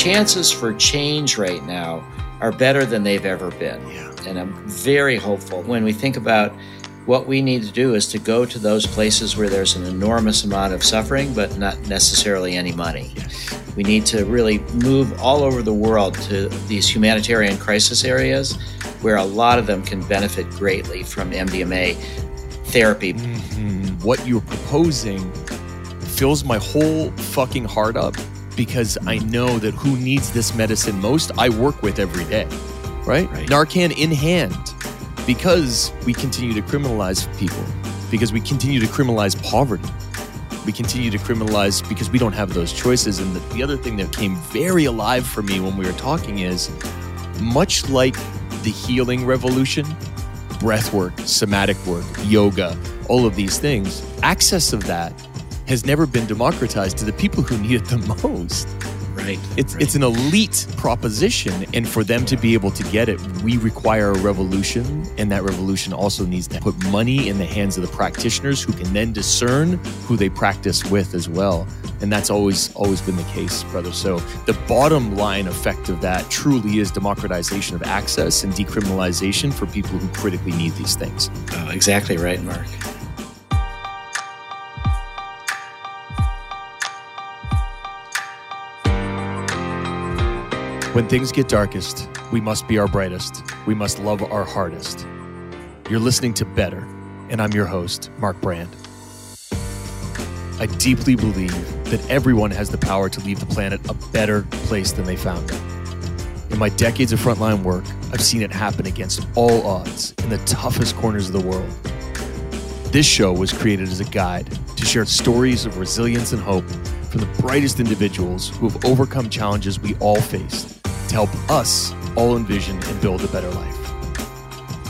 chances for change right now are better than they've ever been. Yeah. And I'm very hopeful when we think about what we need to do is to go to those places where there's an enormous amount of suffering, but not necessarily any money. Yes. We need to really move all over the world to these humanitarian crisis areas where a lot of them can benefit greatly from MDMA therapy. Mhm. What you're proposing fills my whole fucking heart up because I know that who needs this medicine most, I work with every day, right? Right. Narcan in hand because we continue to criminalize people, because we continue to criminalize poverty. We continue to criminalize because we don't have those choices. And the, the other thing that came very alive for me when we were talking is much like the healing revolution, breath work, somatic work, yoga, all of these things, access of that has never been democratized to the people who need it the most. Right. It's right. it's an elite proposition, and for them to be able to get it, we require a revolution, and that revolution also needs to put money in the hands of the practitioners who can then discern who they practice with as well. And that's always always been the case, brother. So the bottom line effect of that truly is democratization of access and decriminalization for people who critically need these things. Oh, exactly right, Mark. When things get darkest, we must be our brightest. We must love our hardest. You're listening to Better, and I'm your host, Mark Brand. I deeply believe that everyone has the power to leave the planet a better place than they found it. In my decades of frontline work, I've seen it happen against all odds in the toughest corners of the world. This show was created as a guide to share stories of resilience and hope from the brightest individuals who have overcome challenges we all faced to help us all envision and build a better life.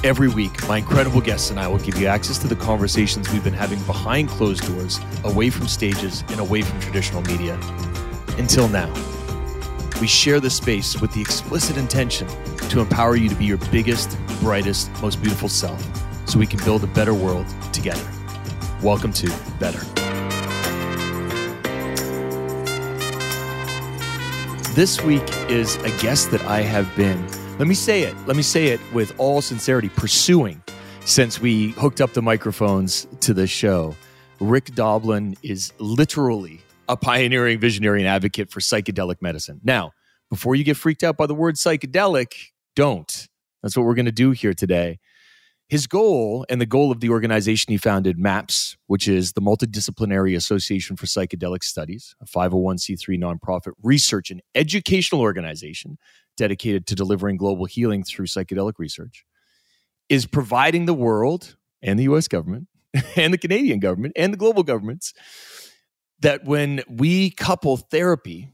Every week, my incredible guests and I will give you access to the conversations we've been having behind closed doors, away from stages, and away from traditional media. Until now, we share this space with the explicit intention to empower you to be your biggest, brightest, most beautiful self so we can build a better world together. Welcome to Better. This week is a guest that I have been, let me say it, let me say it with all sincerity, pursuing since we hooked up the microphones to the show. Rick Doblin is literally a pioneering visionary and advocate for psychedelic medicine. Now, before you get freaked out by the word psychedelic, don't. That's what we're going to do here today. His goal and the goal of the organization he founded, MAPS, which is the Multidisciplinary Association for Psychedelic Studies, a 501c3 nonprofit research and educational organization dedicated to delivering global healing through psychedelic research, is providing the world and the US government and the Canadian government and the global governments that when we couple therapy,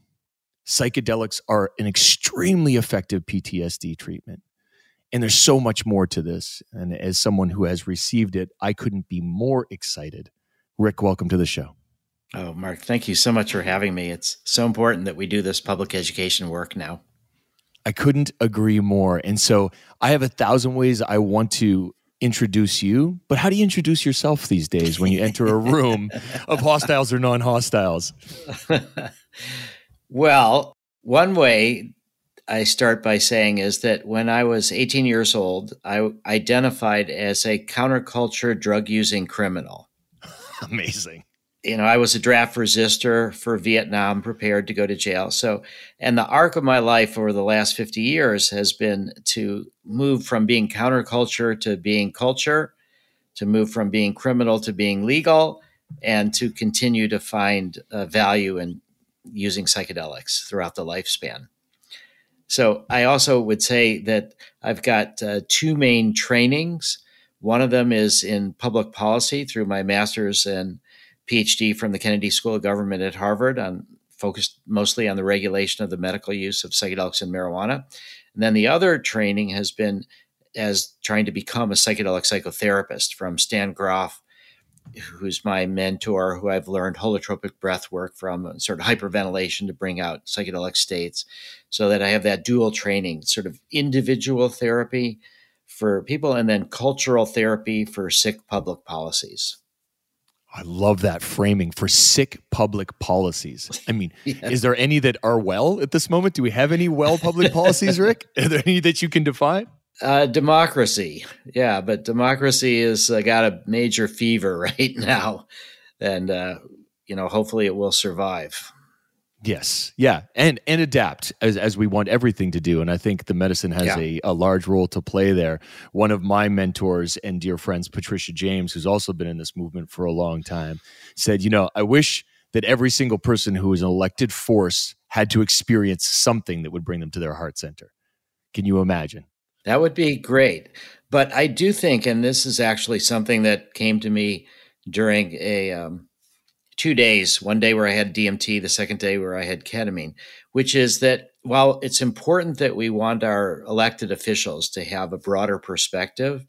psychedelics are an extremely effective PTSD treatment. And there's so much more to this. And as someone who has received it, I couldn't be more excited. Rick, welcome to the show. Oh, Mark, thank you so much for having me. It's so important that we do this public education work now. I couldn't agree more. And so I have a thousand ways I want to introduce you, but how do you introduce yourself these days when you enter a room of hostiles or non hostiles? well, one way I start by saying is that when I was 18 years old, I identified as a counterculture drug using criminal. Amazing. You know, I was a draft resistor for Vietnam, prepared to go to jail. So, and the arc of my life over the last 50 years has been to move from being counterculture to being culture, to move from being criminal to being legal, and to continue to find uh, value in using psychedelics throughout the lifespan. So I also would say that I've got uh, two main trainings. One of them is in public policy through my master's and PhD from the Kennedy School of Government at Harvard, on focused mostly on the regulation of the medical use of psychedelics and marijuana. And then the other training has been as trying to become a psychedelic psychotherapist from Stan Grof, who's my mentor, who I've learned holotropic breath work from, sort of hyperventilation to bring out psychedelic states, so that I have that dual training, sort of individual therapy for people and then cultural therapy for sick public policies. I love that framing for sick public policies. I mean, yeah. is there any that are well at this moment? Do we have any well public policies, Rick? Are there any that you can define? Uh, democracy, yeah, but democracy has uh, got a major fever right now, and uh, you know, hopefully, it will survive. Yes, yeah, and and adapt as as we want everything to do, and I think the medicine has yeah. a, a large role to play there. One of my mentors and dear friends, Patricia James, who's also been in this movement for a long time, said, "You know, I wish that every single person who is an elected force had to experience something that would bring them to their heart center." Can you imagine? That would be great, but I do think, and this is actually something that came to me during a um, two days. One day where I had DMT, the second day where I had ketamine, which is that while it's important that we want our elected officials to have a broader perspective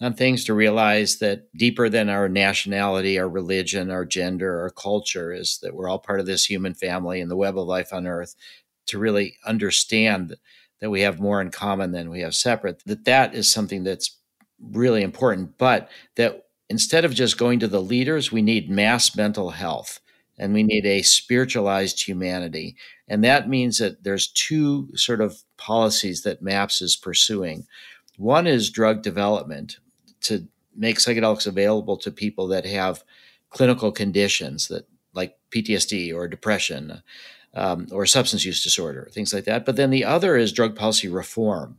on things, to realize that deeper than our nationality, our religion, our gender, our culture is that we're all part of this human family and the web of life on earth, to really understand that we have more in common than we have separate, that that is something that's really important, but that instead of just going to the leaders, we need mass mental health and we need a spiritualized humanity. And that means that there's two sort of policies that MAPS is pursuing. One is drug development to make psychedelics available to people that have clinical conditions that like PTSD or depression um, or substance use disorder, things like that. But then the other is drug policy reform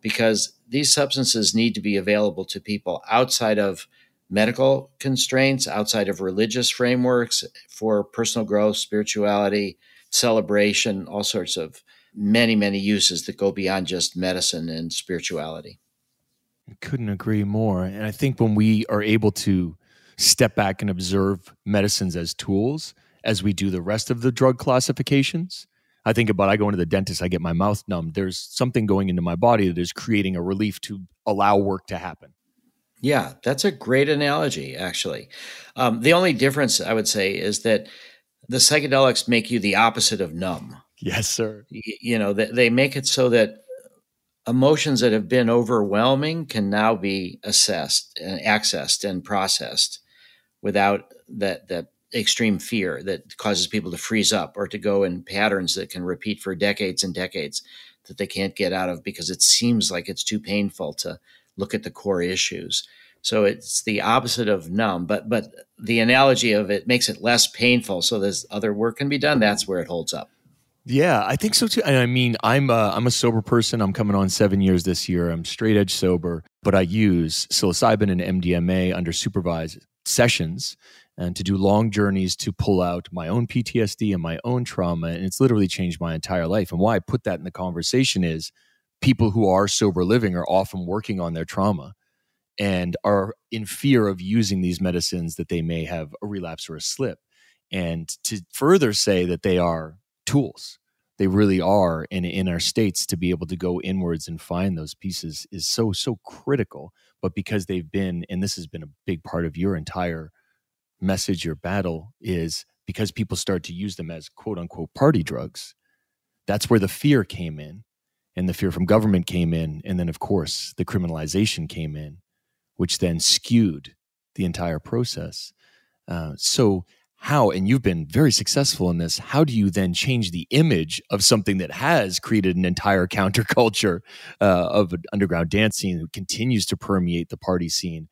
because these substances need to be available to people outside of medical constraints outside of religious frameworks for personal growth, spirituality, celebration, all sorts of many, many uses that go beyond just medicine and spirituality. I couldn't agree more. And I think when we are able to step back and observe medicines as tools, as we do the rest of the drug classifications, I think about I go into the dentist, I get my mouth numb. There's something going into my body that is creating a relief to allow work to happen. Yeah, that's a great analogy, actually. Um, the only difference I would say is that the psychedelics make you the opposite of numb. Yes, sir. You, you know, they, they make it so that emotions that have been overwhelming can now be assessed and accessed and processed without that that extreme fear that causes people to freeze up or to go in patterns that can repeat for decades and decades that they can't get out of because it seems like it's too painful to look at the core issues. So it's the opposite of numb, but but the analogy of it makes it less painful. So there's other work can be done. That's where it holds up. Yeah, I think so too. I mean, I'm a, I'm a sober person. I'm coming on seven years this year. I'm straight edge sober, but I use psilocybin and MDMA under supervised sessions and to do long journeys to pull out my own PTSD and my own trauma. And it's literally changed my entire life. And why I put that in the conversation is people who are sober living are often working on their trauma and are in fear of using these medicines that they may have a relapse or a slip. And to further say that they are tools, they really are in, in our states to be able to go inwards and find those pieces is so, so critical. But because they've been, and this has been a big part of your entire message, your battle, is because people start to use them as quote unquote party drugs. That's where the fear came in and the fear from government came in and then of course the criminalization came in which then skewed the entire process uh, so how and you've been very successful in this how do you then change the image of something that has created an entire counterculture uh, of underground dance scene who continues to permeate the party scene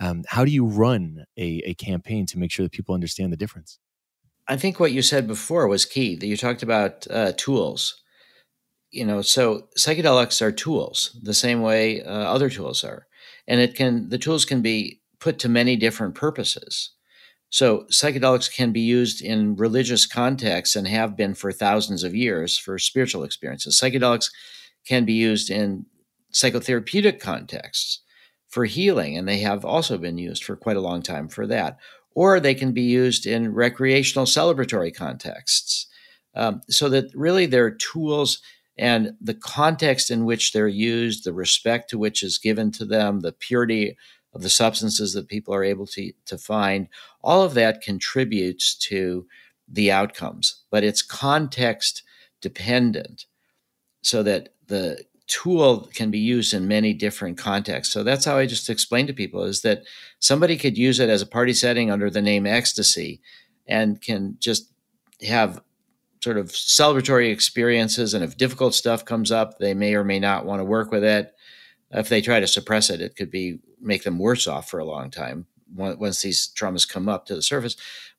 um, how do you run a, a campaign to make sure that people understand the difference? I think what you said before was key that you talked about uh, tools. You know so psychedelics are tools the same way uh, other tools are. And it can the tools can be put to many different purposes. So psychedelics can be used in religious contexts and have been for thousands of years for spiritual experiences. Psychedelics can be used in psychotherapeutic contexts for healing and they have also been used for quite a long time for that or they can be used in recreational celebratory contexts um, so that really they're tools and the context in which they're used, the respect to which is given to them, the purity of the substances that people are able to, to find, all of that contributes to the outcomes. But it's context dependent so that the tool can be used in many different contexts. So that's how I just explain to people is that somebody could use it as a party setting under the name ecstasy and can just have sort of celebratory experiences. And if difficult stuff comes up, they may or may not want to work with it. If they try to suppress it, it could be make them worse off for a long time once these traumas come up to the surface.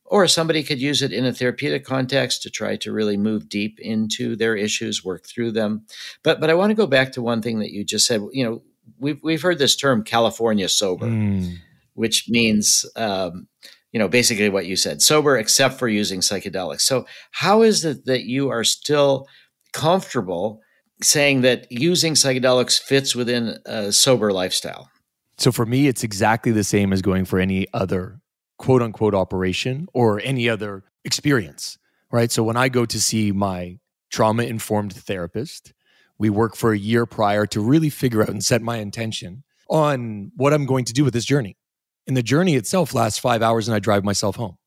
Or somebody could use it in a therapeutic context to try to really move deep into their issues, work through them. But but I want to go back to one thing that you just said. You know, we've we've heard this term California sober, mm. which means um, you know basically what you said, sober except for using psychedelics. So how is it that you are still comfortable saying that using psychedelics fits within a sober lifestyle? So for me, it's exactly the same as going for any other quote unquote operation or any other experience, right? So when I go to see my trauma informed therapist, we work for a year prior to really figure out and set my intention on what I'm going to do with this journey. And the journey itself lasts five hours and I drive myself home.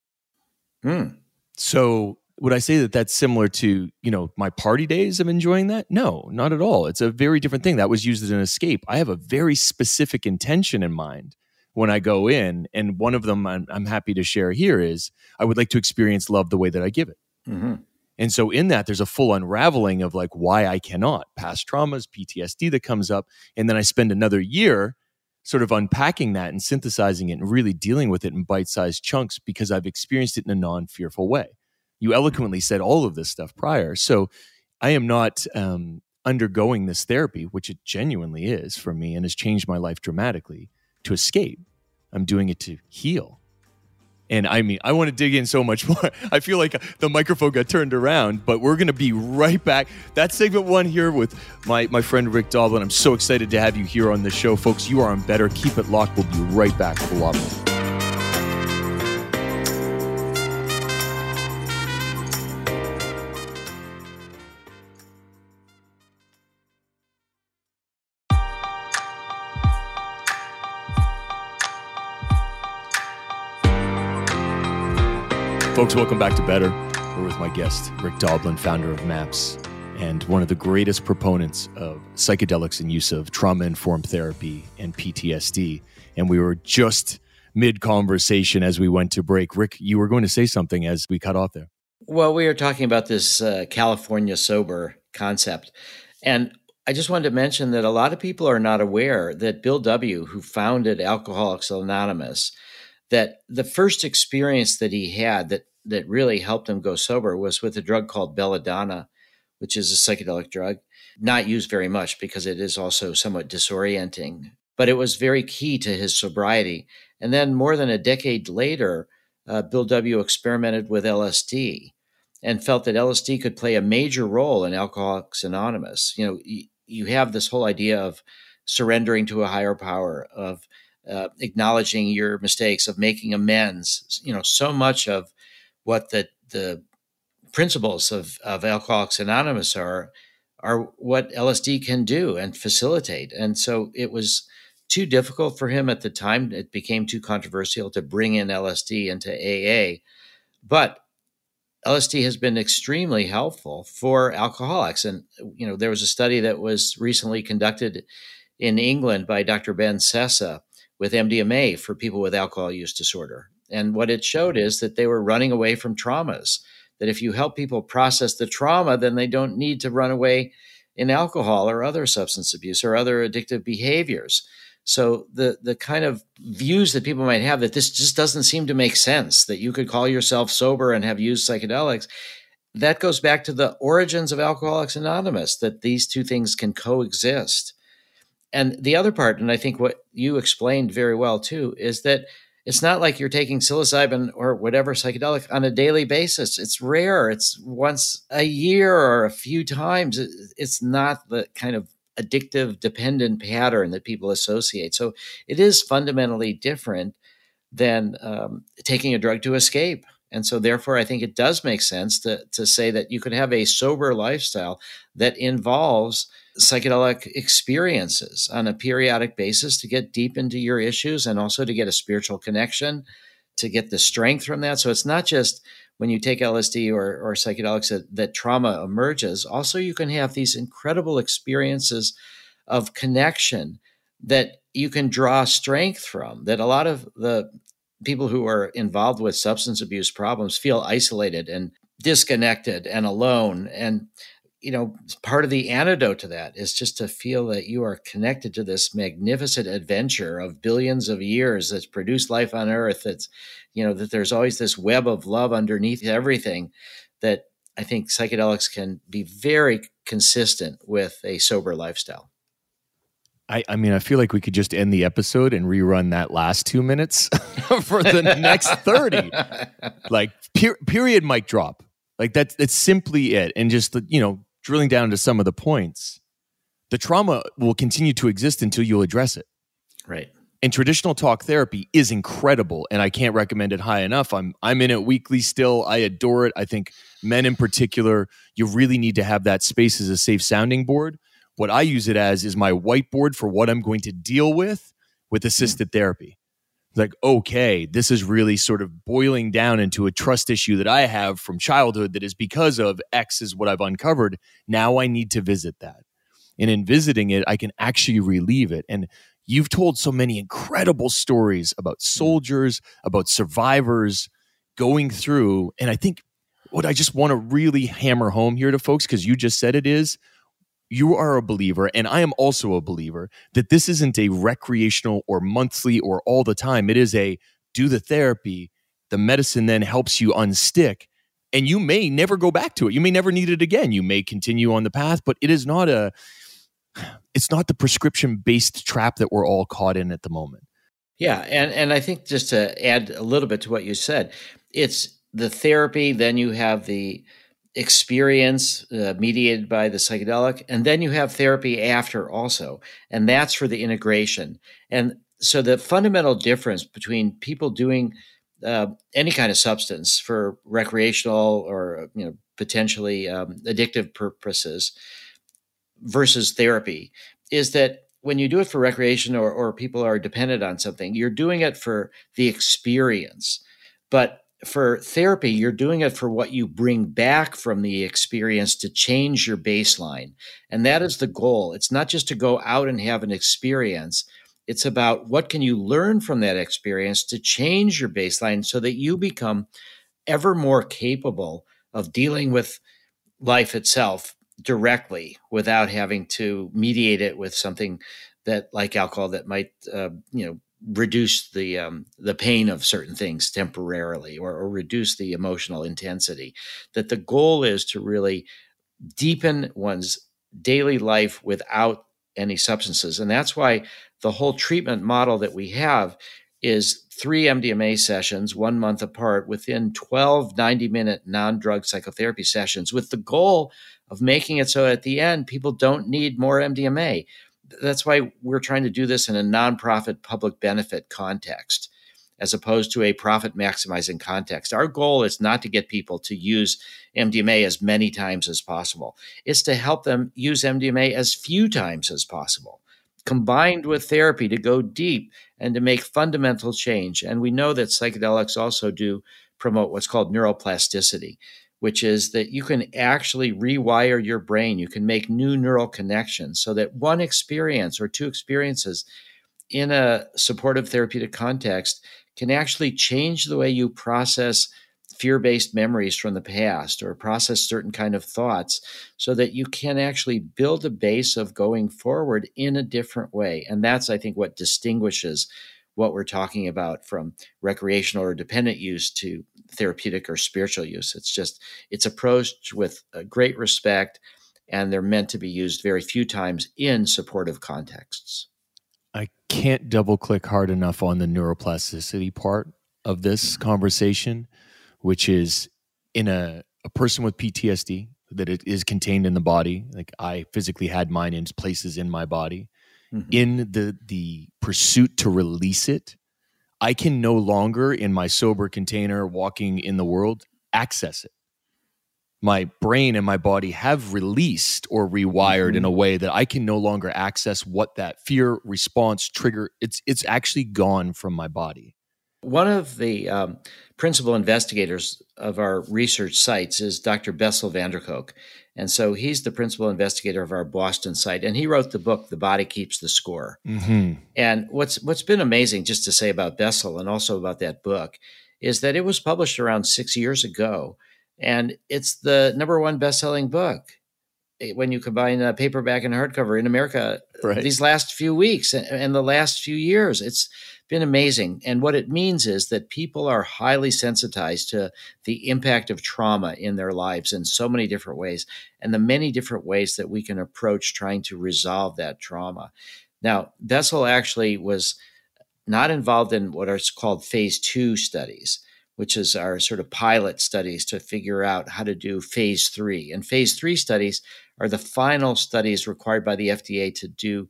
Mm. So would I say that that's similar to, you know, my party days of enjoying that? No, not at all. It's a very different thing. That was used as an escape. I have a very specific intention in mind when I go in. And one of them I'm, I'm, happy to share here is I would like to experience love the way that I give it. Mm-hmm. And so in that, there's a full unraveling of like why I cannot, past traumas, PTSD that comes up. And then I spend another year sort of unpacking that and synthesizing it and really dealing with it in bite sized chunks because I've experienced it in a non fearful way. You eloquently said all of this stuff prior. So I am not um, undergoing this therapy, which it genuinely is for me and has changed my life dramatically to escape. I'm doing it to heal. And I mean, I want to dig in so much more. I feel like the microphone got turned around, but we're going to be right back. That's segment one here with my, my friend Rick Doblin. I'm so excited to have you here on the show, folks. You are on better. Keep it locked. We'll be right back with a lot more. Folks, welcome back to Better. We're with my guest, Rick Doblin, founder of MAPS, and one of the greatest proponents of psychedelics and use of trauma informed therapy and PTSD. And we were just mid conversation as we went to break. Rick, you were going to say something as we cut off there. Well, we were talking about this uh, California sober concept. And I just wanted to mention that a lot of people are not aware that Bill W., who founded Alcoholics Anonymous, that the first experience that he had that that really helped him go sober was with a drug called belladonna, which is a psychedelic drug, not used very much because it is also somewhat disorienting, but it was very key to his sobriety. And then more than a decade later, uh, Bill W. experimented with LSD and felt that LSD could play a major role in Alcoholics Anonymous. You know, y- you have this whole idea of surrendering to a higher power, of uh, acknowledging your mistakes, of making amends. You know, so much of what the the principles of, of Alcoholics Anonymous are are what LSD can do and facilitate. And so it was too difficult for him at the time. It became too controversial to bring in LSD into AA. But LSD has been extremely helpful for alcoholics. And, you know, there was a study that was recently conducted in England by Dr. Ben Sessa with MDMA for people with alcohol use disorder. And what it showed is that they were running away from traumas. That if you help people process the trauma, then they don't need to run away in alcohol or other substance abuse or other addictive behaviors. So the the kind of views that people might have that this just doesn't seem to make sense that you could call yourself sober and have used psychedelics that goes back to the origins of Alcoholics Anonymous that these two things can coexist. And the other part, and I think what you explained very well too, is that it's not like you're taking psilocybin or whatever psychedelic on a daily basis. It's rare. It's once a year or a few times. It's not the kind of addictive dependent pattern that people associate. So it is fundamentally different than um, taking a drug to escape. And so, therefore, I think it does make sense to, to say that you could have a sober lifestyle that involves psychedelic experiences on a periodic basis to get deep into your issues and also to get a spiritual connection, to get the strength from that. So, it's not just when you take LSD or, or psychedelics that, that trauma emerges. Also, you can have these incredible experiences of connection that you can draw strength from. That a lot of the people who are involved with substance abuse problems feel isolated and disconnected and alone. And you know, part of the antidote to that is just to feel that you are connected to this magnificent adventure of billions of years that's produced life on Earth. That's, you know, that there's always this web of love underneath everything that I think psychedelics can be very consistent with a sober lifestyle. I, I mean, I feel like we could just end the episode and rerun that last two minutes for the next 30. Like, per- period, mic drop. Like, that's, that's simply it. And just, you know, drilling down to some of the points, the trauma will continue to exist until you address it. Right. And traditional talk therapy is incredible, and I can't recommend it high enough. I'm I'm in it weekly still. I adore it. I think men in particular, you really need to have that space as a safe sounding board. What I use it as is my whiteboard for what I'm going to deal with with assisted mm. therapy like, okay, this is really sort of boiling down into a trust issue that I have from childhood that is because of X is what I've uncovered. Now I need to visit that. And in visiting it, I can actually relieve it. And you've told so many incredible stories about mm. soldiers, about survivors going through. And I think what I just want to really hammer home here to folks, because you just said it is you are a believer, and I am also a believer, that this isn't a recreational or monthly or all the time. It is a do the therapy. The medicine then helps you unstick, and you may never go back to it. You may never need it again. You may continue on the path, but it is not a it's not the prescription based trap that we're all caught in at the moment. Yeah, and and I think just to add a little bit to what you said, it's the therapy. Then you have the experience uh, mediated by the psychedelic and then you have therapy after also and that's for the integration. And so the fundamental difference between people doing uh, any kind of substance for recreational or you know potentially um, addictive purposes versus therapy is that when you do it for recreation or, or people are dependent on something you're doing it for the experience. But for therapy, you're doing it for what you bring back from the experience to change your baseline. And that is the goal. It's not just to go out and have an experience. It's about what can you learn from that experience to change your baseline so that you become ever more capable of dealing with life itself directly without having to mediate it with something that like alcohol that might uh, you know reduce the um, the pain of certain things temporarily or, or reduce the emotional intensity that the goal is to really deepen one's daily life without any substances. And that's why the whole treatment model that we have is three MDMA sessions, one month apart, within 12 90 minute non drug psychotherapy sessions, with the goal of making it so at the end, people don't need more MDMA that's why we're trying to do this in a nonprofit public benefit context as opposed to a profit maximizing context. Our goal is not to get people to use MDMA as many times as possible. It's to help them use MDMA as few times as possible, combined with therapy to go deep and to make fundamental change. And we know that psychedelics also do promote what's called neuroplasticity, which is that you can actually rewire your brain. You can make new neural connections so that one experience or two experiences in a supportive therapeutic context can actually change the way you process fear-based memories from the past or process certain kind of thoughts so that you can actually build a base of going forward in a different way and that's i think what distinguishes what we're talking about from recreational or dependent use to therapeutic or spiritual use. It's just, it's approached with great respect and they're meant to be used very few times in supportive contexts. I can't double click hard enough on the neuroplasticity part of this mm-hmm. conversation, which is in a, a person with PTSD that it is contained in the body. Like I physically had mine in places in my body mm-hmm. in the the pursuit to release it, I can no longer in my sober container walking in the world access it. My brain and my body have released or rewired mm-hmm. in a way that I can no longer access what that fear response trigger it's it's actually gone from my body. One of the um, principal investigators of our research sites is Dr. Bessel van der Kolk. And so he's the principal investigator of our Boston site. And he wrote the book, The Body Keeps the Score. Mm-hmm. And what's what's been amazing, just to say about Bessel and also about that book, is that it was published around six years ago. And it's the number one best-selling book when you combine uh, paperback and hardcover in America right. these last few weeks and, and the last few years. It's been amazing. And what it means is that people are highly sensitized to the impact of trauma in their lives in so many different ways and the many different ways that we can approach trying to resolve that trauma. Now, Bessel actually was not involved in what are called phase two studies which is our sort of pilot studies to figure out how to do phase three. And phase three studies are the final studies required by the FDA to do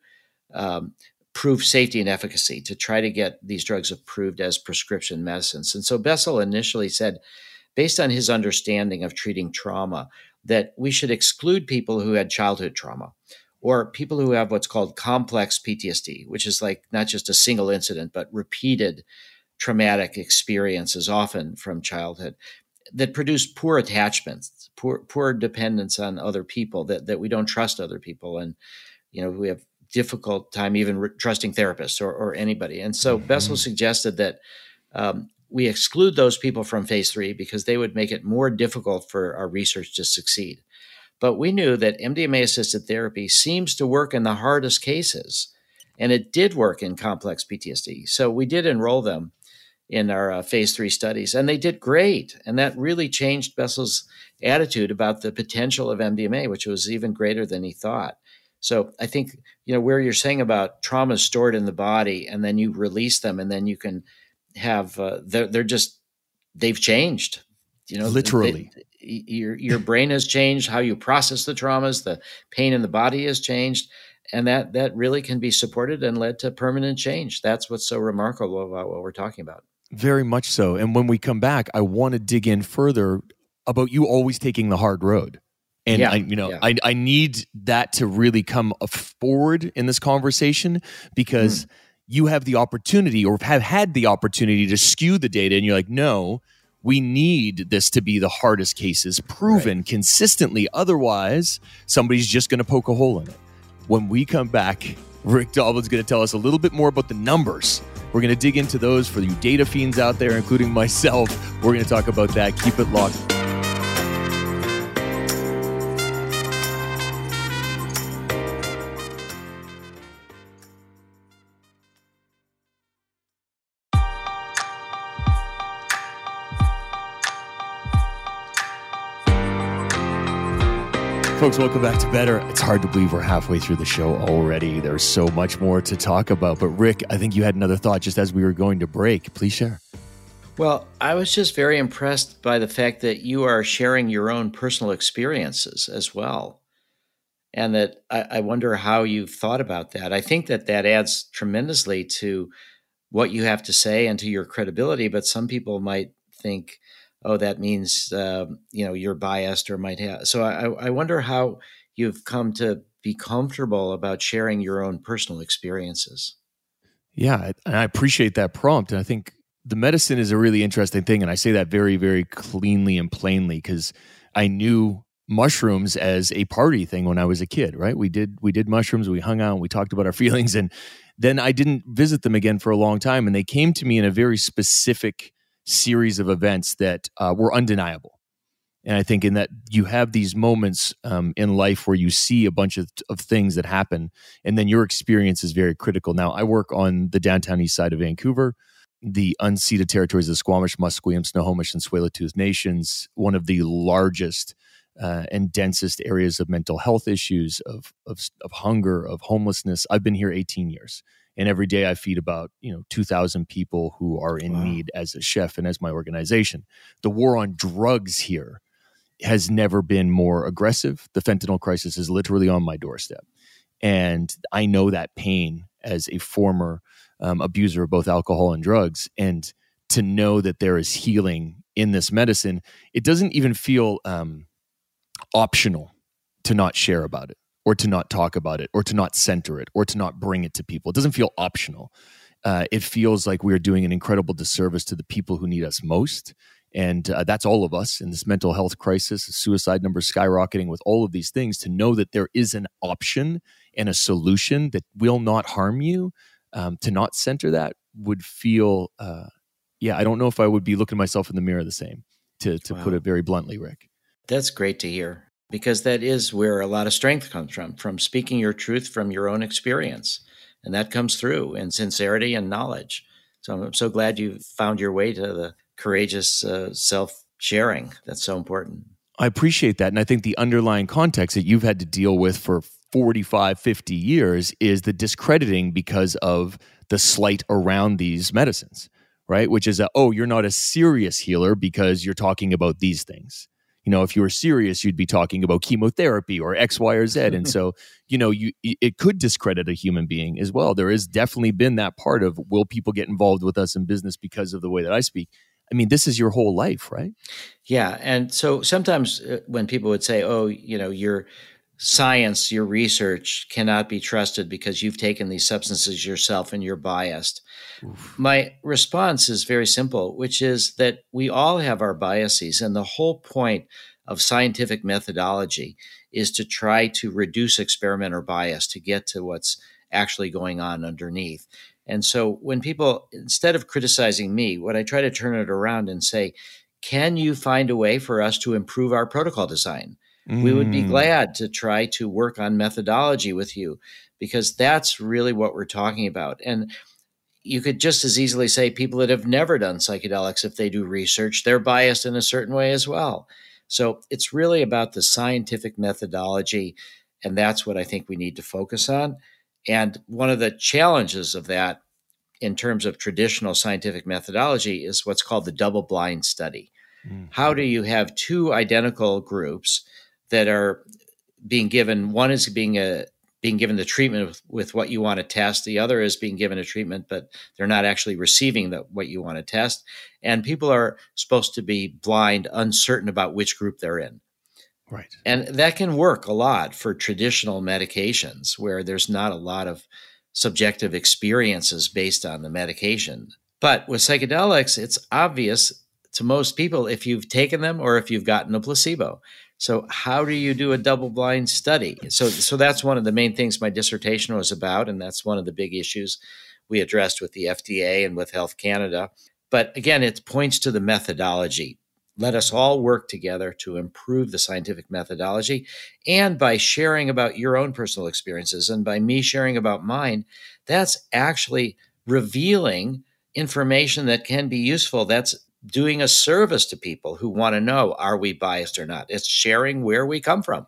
um, prove safety and efficacy to try to get these drugs approved as prescription medicines. And so Bessel initially said, based on his understanding of treating trauma, that we should exclude people who had childhood trauma or people who have what's called complex PTSD, which is like not just a single incident, but repeated traumatic experiences, often from childhood, that produce poor attachments, poor poor dependence on other people, that that we don't trust other people, and you know we have difficult time even re- trusting therapists or, or anybody. And so mm-hmm. Bessel suggested that um, we exclude those people from phase three because they would make it more difficult for our research to succeed. But we knew that MDMA assisted therapy seems to work in the hardest cases. And it did work in complex PTSD. So we did enroll them in our uh, phase three studies, and they did great. And that really changed Bessel's attitude about the potential of MDMA, which was even greater than he thought. So I think you know where you're saying about trauma stored in the body, and then you release them, and then you can have uh, they're they're just they've changed. You know, literally, they, your your brain has changed. How you process the traumas, the pain in the body has changed and that that really can be supported and led to permanent change. That's what's so remarkable about what we're talking about. Very much so. And when we come back, I want to dig in further about you always taking the hard road. And yeah, I, you know, yeah. I, I need that to really come forward in this conversation because mm. you have the opportunity or have had the opportunity to skew the data and you're like, no, we need this to be the hardest cases proven right. consistently. Otherwise, somebody's just going to poke a hole in it. When we come back, Rick Doblin's going to tell us a little bit more about the numbers we're going to dig into those for you data fiends out there, including myself. We're going to talk about that. Keep it locked. Welcome back to Better. It's hard to believe we're halfway through the show already. There's so much more to talk about. But, Rick, I think you had another thought just as we were going to break. Please share. Well, I was just very impressed by the fact that you are sharing your own personal experiences as well. And that I, I wonder how you've thought about that. I think that that adds tremendously to what you have to say and to your credibility. But some people might think, oh, that means uh, you know you're biased or might have. So I, I wonder how you've come to be comfortable about sharing your own personal experiences. Yeah, and I appreciate that prompt. And I think the medicine is a really interesting thing, and I say that very, very cleanly and plainly because I knew mushrooms as a party thing when I was a kid. Right? We did we did mushrooms. We hung out. We talked about our feelings, and then I didn't visit them again for a long time. And they came to me in a very specific series of events that uh, were undeniable. And I think in that you have these moments um, in life where you see a bunch of, of things that happen, and then your experience is very critical. Now, I work on the downtown east side of Vancouver, the unceded territories of Squamish, Musqueam, Snohomish, and Tsleil-Waututh nations, one of the largest uh, and densest areas of mental health issues, of, of, of hunger, of homelessness. I've been here 18 years and every day I feed about you know 2,000 people who are in wow. need as a chef and as my organization. The war on drugs here has never been more aggressive. The fentanyl crisis is literally on my doorstep, and I know that pain as a former um, abuser of both alcohol and drugs, and to know that there is healing in this medicine, it doesn't even feel um, optional to not share about it or to not talk about it or to not center it or to not bring it to people. It doesn't feel optional. uh, it feels like we're doing an incredible disservice to the people who need us most. And uh, that's all of us in this mental health crisis, suicide numbers skyrocketing with all of these things to know that there is an option and a solution that will not harm you. Um, to not center that would feel, uh, yeah, I don't know if I would be looking myself in the mirror the same, to, to wow. put it very bluntly, Rick. That's great to hear because that is where a lot of strength comes from, from speaking your truth from your own experience. And that comes through in sincerity and knowledge. So I'm so glad you found your way to the courageous uh, self sharing. That's so important. I appreciate that. And I think the underlying context that you've had to deal with for 45, 50 years is the discrediting because of the slight around these medicines, right? Which is a, oh, you're not a serious healer because you're talking about these things you know if you were serious you'd be talking about chemotherapy or x y or z. And so you know you it could discredit a human being as well. There has definitely been that part of will people get involved with us in business because of the way that i speak? I mean this is your whole life right? Yeah and so sometimes uh, when people would say oh you know you're science, your research cannot be trusted because you've taken these substances yourself and you're biased. Oof. My response is very simple, which is that we all have our biases. And the whole point of scientific methodology is to try to reduce experimenter bias to get to what's actually going on underneath. And so when people, instead of criticizing me, what I try to turn it around and say, can you find a way for us to improve our protocol design? Mm. We would be mm. glad to try to work on methodology with you because that's really what we're talking about. And you could just as easily say people that have never done psychedelics, if they do research, they're biased in a certain way as well. So it's really about the scientific methodology. And that's what I think we need to focus on. And one of the challenges of that in terms of traditional scientific methodology is what's called the double blind study. Mm-hmm. How do you have two identical groups that are being given. One is being a being given the treatment with, with, what you want to test. The other is being given a treatment, but they're not actually receiving the, what you want to test. And people are supposed to be blind, uncertain about which group they're in. Right. And that can work a lot for traditional medications where there's not a lot of subjective experiences based on the medication. But with psychedelics, it's obvious to most people if you've taken them or if you've gotten a placebo. So how do you do a double blind study? So so that's one of the main things my dissertation was about and that's one of the big issues we addressed with the FDA and with Health Canada. But again, it points to the methodology. Let us all work together to improve the scientific methodology. And by sharing about your own personal experiences and by me sharing about mine, that's actually revealing information that can be useful. That's doing a service to people who want to know are we biased or not. It's sharing where we come from.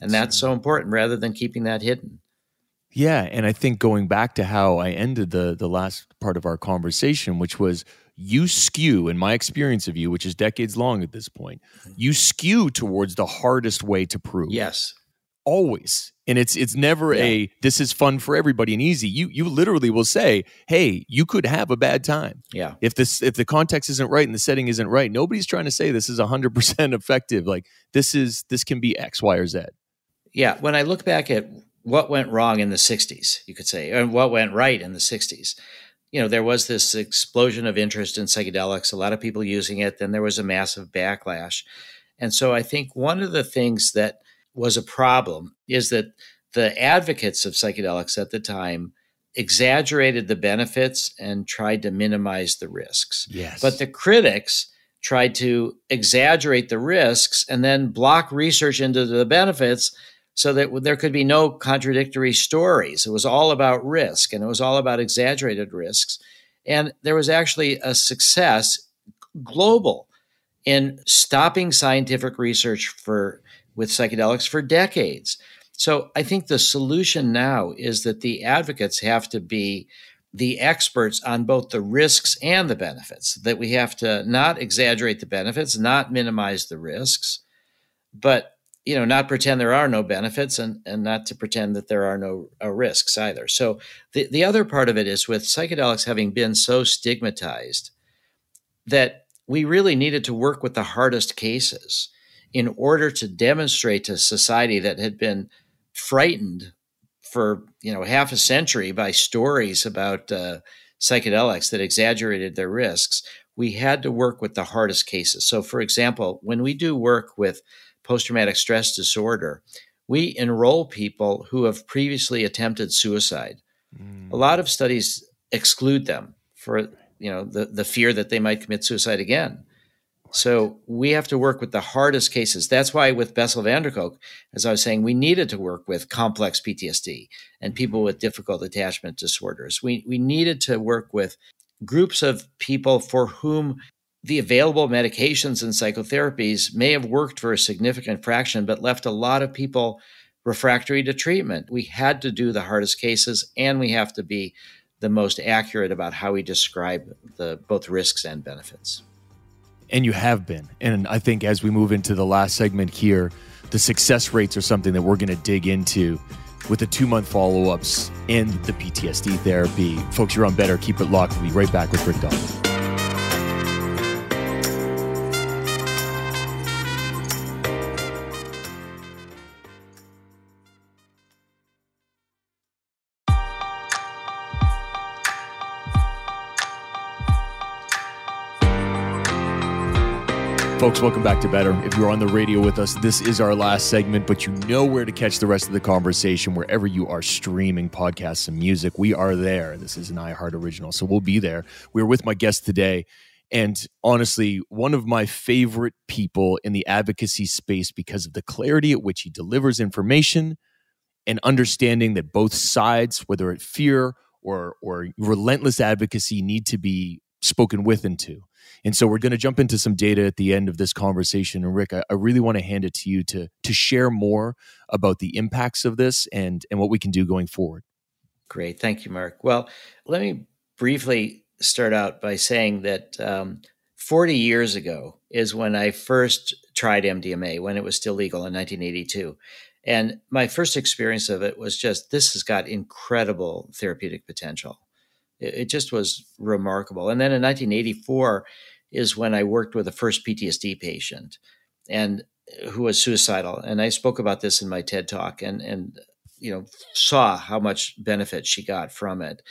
And that's so important rather than keeping that hidden. Yeah, and I think going back to how I ended the the last part of our conversation, which was you skew, in my experience of you, which is decades long at this point, mm-hmm. you skew towards the hardest way to prove. Yes always. And it's it's never yeah. a this is fun for everybody and easy. You you literally will say hey you could have a bad time. Yeah. If this if the context isn't right and the setting isn't right nobody's trying to say this is 100% effective. Like this is this can be x y or z. Yeah when i look back at what went wrong in the 60s you could say and what went right in the 60s you know there was this explosion of interest in psychedelics a lot of people using it then there was a massive backlash. And so i think one of the things that was a problem is that the advocates of psychedelics at the time exaggerated the benefits and tried to minimize the risks. Yes. But the critics tried to exaggerate the risks and then block research into the benefits so that there could be no contradictory stories. It was all about risk and it was all about exaggerated risks. And there was actually a success global in stopping scientific research for with psychedelics for decades. So I think the solution now is that the advocates have to be the experts on both the risks and the benefits, that we have to not exaggerate the benefits, not minimize the risks, but you know, not pretend there are no benefits and, and not to pretend that there are no uh, risks either. So the, the other part of it is with psychedelics having been so stigmatized that we really needed to work with the hardest cases in order to demonstrate to society that had been frightened for you know half a century by stories about uh, psychedelics that exaggerated their risks, we had to work with the hardest cases. So, for example, when we do work with post traumatic stress disorder, we enroll people who have previously attempted suicide. Mm. A lot of studies exclude them for you know the, the fear that they might commit suicide again. So we have to work with the hardest cases. That's why with Bessel van der Kolk, as I was saying, we needed to work with complex PTSD and mm-hmm. people with difficult attachment disorders. We we needed to work with groups of people for whom the available medications and psychotherapies may have worked for a significant fraction, but left a lot of people refractory to treatment. We had to do the hardest cases, and we have to be the most accurate about how we describe the both risks and benefits. And you have been. And I think as we move into the last segment here, the success rates are something that we're going to dig into with the two month follow ups and the PTSD therapy. Folks, you're on better. Keep it locked. We'll be right back with Rick Doblin. Folks, welcome back to Better. If you're on the radio with us, this is our last segment, but you know where to catch the rest of the conversation wherever you are streaming podcasts and music. We are there. This is an iHeart original, so we'll be there. We're with my guest today, and honestly, one of my favorite people in the advocacy space because of the clarity at which he delivers information and understanding that both sides, whether it fear or or relentless advocacy, need to be spoken with into. And so we're going to jump into some data at the end of this conversation. And Rick, I, I, really want to hand it to you to to share more about the impacts of this and and what we can do going forward. Great, thank you, Mark. Well, let me briefly start out by saying that um, 40 years ago is when I first tried MDMA when it was still legal in 1982. And my first experience of it was just this has got incredible therapeutic potential. It, it just was remarkable. And then in 1984 is when I worked with the first PTSD patient and who was suicidal. And I spoke about this in my TED talk and, and, you know, saw how much benefit she got from it.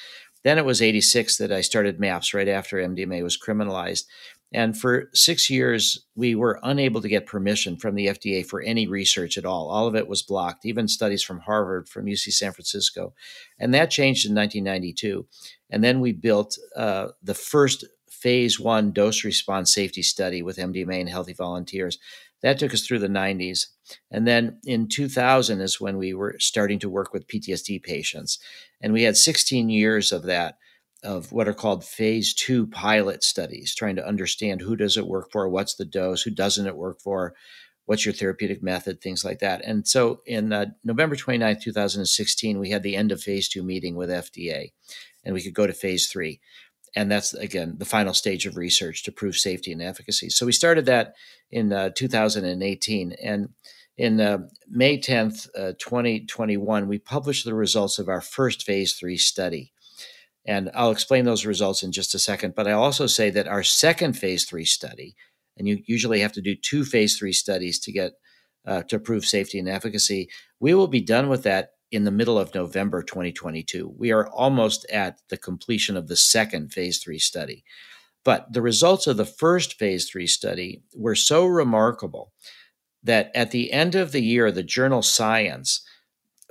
Then it was 86 that I started MAPS right after MDMA was criminalized. And for six years, we were unable to get permission from the FDA for any research at all. All of it was blocked, even studies from Harvard, from UC San Francisco. And that changed in 1992. And then we built uh, the first phase one dose response safety study with MDMA in healthy volunteers. That took us through the 90s. And then in 2000 is when we were starting to work with PTSD patients. And we had 16 years of that of what are called phase two pilot studies, trying to understand who does it work for, what's the dose, who doesn't it work for, what's your therapeutic method, things like that. And so in uh, November 29, 2016, we had the end of phase two meeting with FDA, and we could go to phase three. And that's, again, the final stage of research to prove safety and efficacy. So we started that in uh, 2018. And in uh, May 10th, uh, 2021, we published the results of our first phase three study. And I'll explain those results in just a second. But I also say that our second phase three study, and you usually have to do two phase three studies to get uh, to prove safety and efficacy, we will be done with that in the middle of November 2022. We are almost at the completion of the second phase three study. But the results of the first phase three study were so remarkable that at the end of the year, the journal Science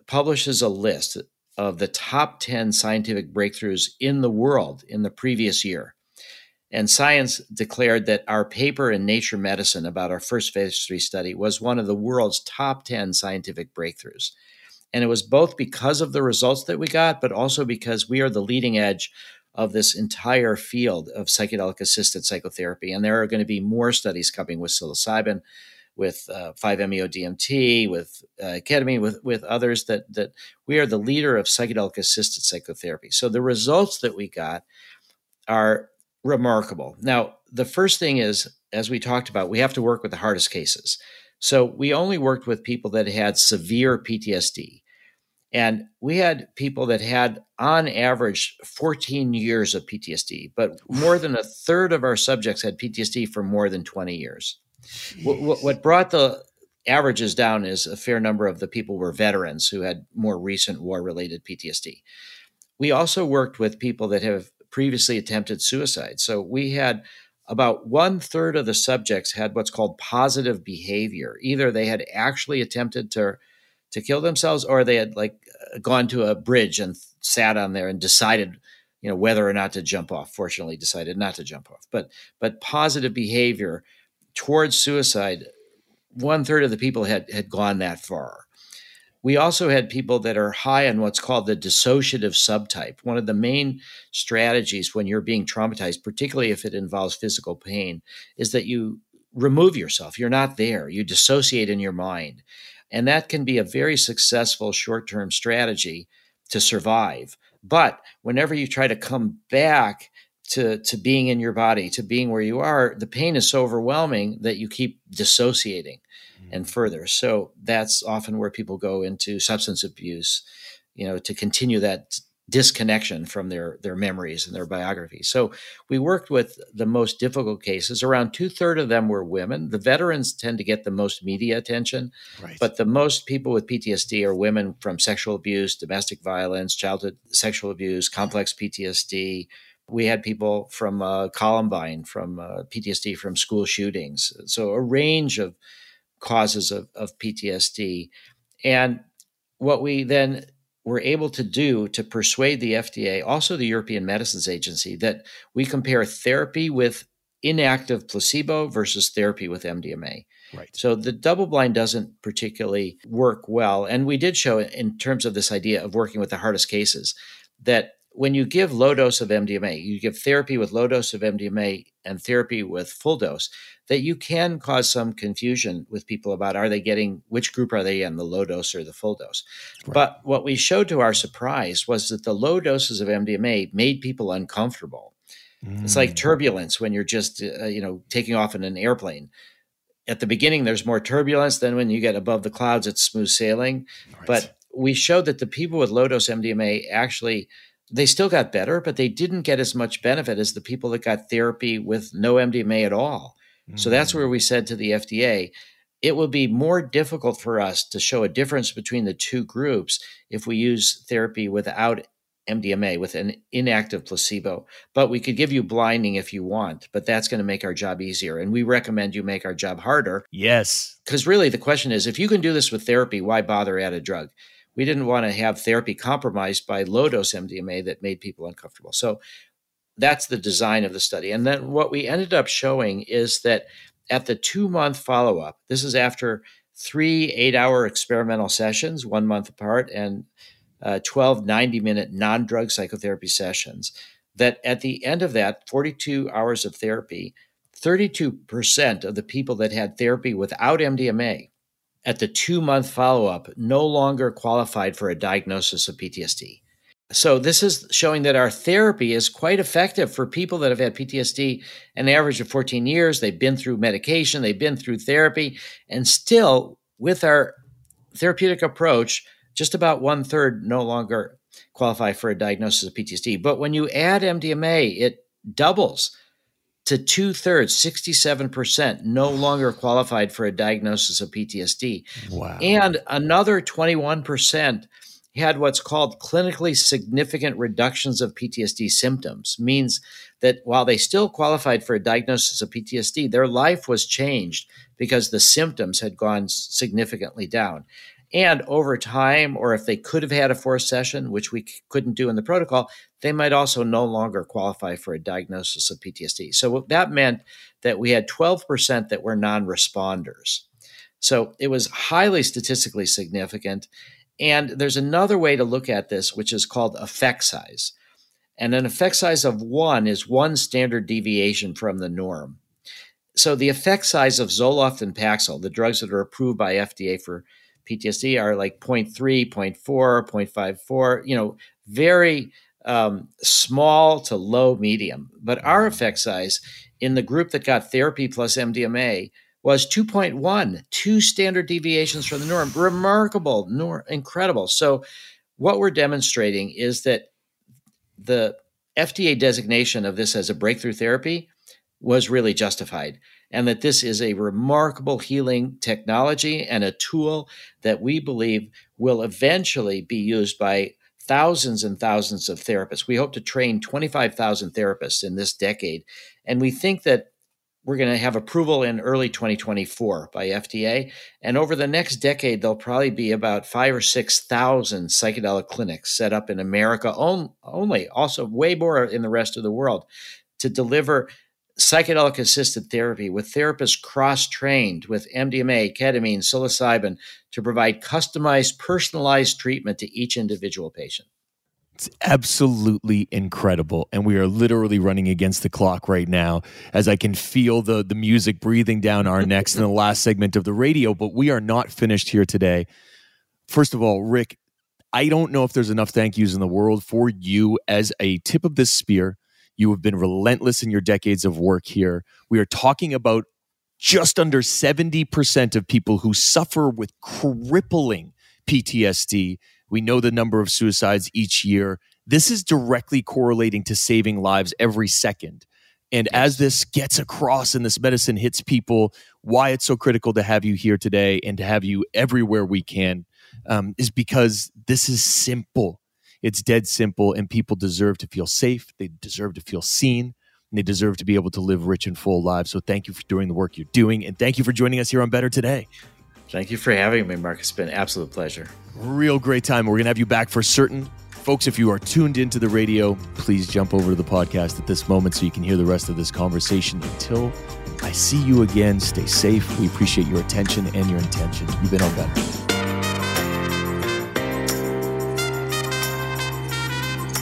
publishes a list of the top 10 scientific breakthroughs in the world in the previous year. And science declared that our paper in Nature Medicine about our first phase three study was one of the world's top 10 scientific breakthroughs. And it was both because of the results that we got, but also because we are the leading edge of this entire field of psychedelic assisted psychotherapy. And there are going to be more studies coming with psilocybin with uh, 5-MeO-DMT, with uh, ketamine, with with others that that we are the leader of psychedelic assisted psychotherapy. So the results that we got are remarkable. Now, the first thing is, as we talked about, we have to work with the hardest cases. So we only worked with people that had severe PTSD. And we had people that had, on average, 14 years of PTSD, but more than a third of our subjects had PTSD for more than 20 years. What, what brought the averages down is a fair number of the people were veterans who had more recent war related PTSD. We also worked with people that have previously attempted suicide. So we had about one third of the subjects had what's called positive behavior. Either they had actually attempted to to kill themselves, or they had like gone to a bridge and sat on there and decided, you know, whether or not to jump off. Fortunately, decided not to jump off. But but positive behavior towards suicide, one third of the people had had gone that far. We also had people that are high on what's called the dissociative subtype. One of the main strategies when you're being traumatized, particularly if it involves physical pain, is that you remove yourself. You're not there. You dissociate in your mind. And that can be a very successful short term strategy to survive. But whenever you try to come back to, to being in your body, to being where you are, the pain is so overwhelming that you keep dissociating mm-hmm. and further. So that's often where people go into substance abuse, you know, to continue that disconnection from their their memories and their biographies. So we worked with the most difficult cases. Around two third of them were women. The veterans tend to get the most media attention, right. but the most people with PTSD are women from sexual abuse, domestic violence, childhood sexual abuse, complex PTSD. We had people from uh, Columbine, from uh, PTSD from school shootings. So a range of causes of, of PTSD. And what we then were able to do to persuade the FDA, also the European Medicines Agency, that we compare therapy with inactive placebo versus therapy with MDMA. Right. So the double blind doesn't particularly work well. And we did show in terms of this idea of working with the hardest cases that when you give low dose of MDMA, you give therapy with low dose of MDMA and therapy with full dose, that you can cause some confusion with people about are they getting which group are they in, the low dose or the full dose. Right. But what we showed to our surprise was that the low doses of MDMA made people uncomfortable. Mm. It's like mm. turbulence when you're just uh, you know taking off in an airplane. At the beginning, there's more turbulence. than when you get above the clouds, it's smooth sailing. Right. But we showed that the people with low dose MDMA actually they still got better, but they didn't get as much benefit as the people that got therapy with no MDMA at all. Mm-hmm. So that's where mm. we said to the FDA, it will be more difficult for us to show a difference between the two groups if we use therapy without MDMA with an inactive placebo. But we could give you blinding if you want, but that's going to make our job easier. And we recommend you make our job harder. Yes. Because really the question is if you can do this with therapy, why bother add a drug? We didn't want to have therapy compromised by low dose MDMA that made people uncomfortable. So that's the design of the study. And then what we ended up showing is that at the two month follow up, this is after three eight hour experimental sessions, one month apart, and uh, 12 90 minute non drug psychotherapy sessions, that at the end of that 42 hours of therapy, 32% of the people that had therapy without MDMA at the two month follow up no longer qualified for a diagnosis of PTSD. So, this is showing that our therapy is quite effective for people that have had PTSD an average of 14 years. They've been through medication, they've been through therapy, and still, with our therapeutic approach, just about one third no longer qualify for a diagnosis of PTSD. But when you add MDMA, it doubles to two thirds, 67%, no longer qualified for a diagnosis of PTSD. Wow. And another 21% had what's called clinically significant reductions of PTSD symptoms, means that while they still qualified for a diagnosis of PTSD, their life was changed because the symptoms had gone significantly down. And over time, or if they could have had a fourth session, which we couldn't do in the protocol, they might also no longer qualify for a diagnosis of PTSD. So that meant that we had 12% that were non responders. So it was highly statistically significant. And there's another way to look at this, which is called effect size. And an effect size of one is one standard deviation from the norm. So the effect size of Zoloft and Paxil, the drugs that are approved by FDA for PTSD are like 0.3, 0.4, 0.54, you know, very um, small to low medium. But our effect size in the group that got therapy plus MDMA was 2.1, two standard deviations from the norm. Remarkable, nor- incredible. So, what we're demonstrating is that the FDA designation of this as a breakthrough therapy was really justified and that this is a remarkable healing technology and a tool that we believe will eventually be used by thousands and thousands of therapists. We hope to train 25,000 therapists in this decade. And we think that we're going to have approval in early 2024 by FDA. And over the next decade, there'll probably be about five or 6,000 psychedelic clinics set up in America only, also way more in the rest of the world to deliver psychedelic assisted therapy with therapists cross trained with MDMA, ketamine, psilocybin to provide customized, personalized treatment to each individual patient. It's absolutely incredible. And we are literally running against the clock right now as I can feel the, the music breathing down our necks in the last segment of the radio. But we are not finished here today. First of all, Rick, I don't know if there's enough thank yous in the world for you as a tip of this spear you have been relentless in your decades of work here. We are talking about just under 70% of people who suffer with crippling PTSD. We know the number of suicides each year. This is directly correlating to saving lives every second. And as this gets across and this medicine hits people, why it's so critical to have you here today and to have you everywhere we can um, is because this is simple. It's dead simple, and people deserve to feel safe. They deserve to feel seen. And they deserve to be able to live rich and full lives. So, thank you for doing the work you're doing. And thank you for joining us here on Better Today. Thank you for having me, Mark. It's been an absolute pleasure. Real great time. We're going to have you back for certain. Folks, if you are tuned into the radio, please jump over to the podcast at this moment so you can hear the rest of this conversation. Until I see you again, stay safe. We appreciate your attention and your intention. You've been on Better.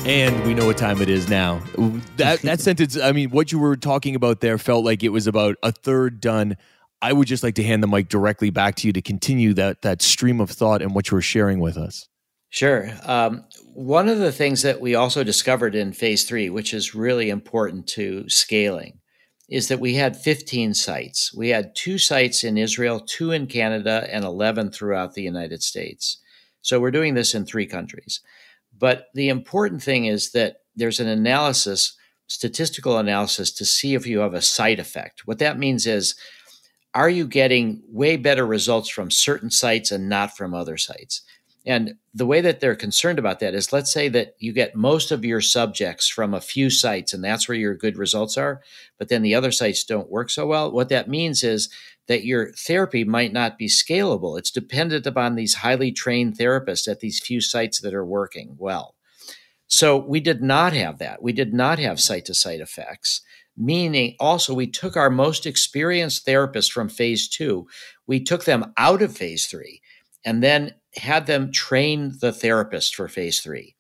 And we know what time it is now. That that sentence, I mean, what you were talking about there felt like it was about a third done. I would just like to hand the mic directly back to you to continue that that stream of thought and what you were sharing with us. Sure. Um, one of the things that we also discovered in phase three, which is really important to scaling, is that we had 15 sites. We had two sites in Israel, two in Canada, and 11 throughout the United States. So we're doing this in three countries. But the important thing is that there's an analysis, statistical analysis, to see if you have a side effect. What that means is, are you getting way better results from certain sites and not from other sites? And the way that they're concerned about that is let's say that you get most of your subjects from a few sites and that's where your good results are, but then the other sites don't work so well. What that means is that your therapy might not be scalable. It's dependent upon these highly trained therapists at these few sites that are working well. So we did not have that. We did not have site to site effects, meaning also we took our most experienced therapists from phase two, we took them out of phase three and then had them train the therapist for phase three.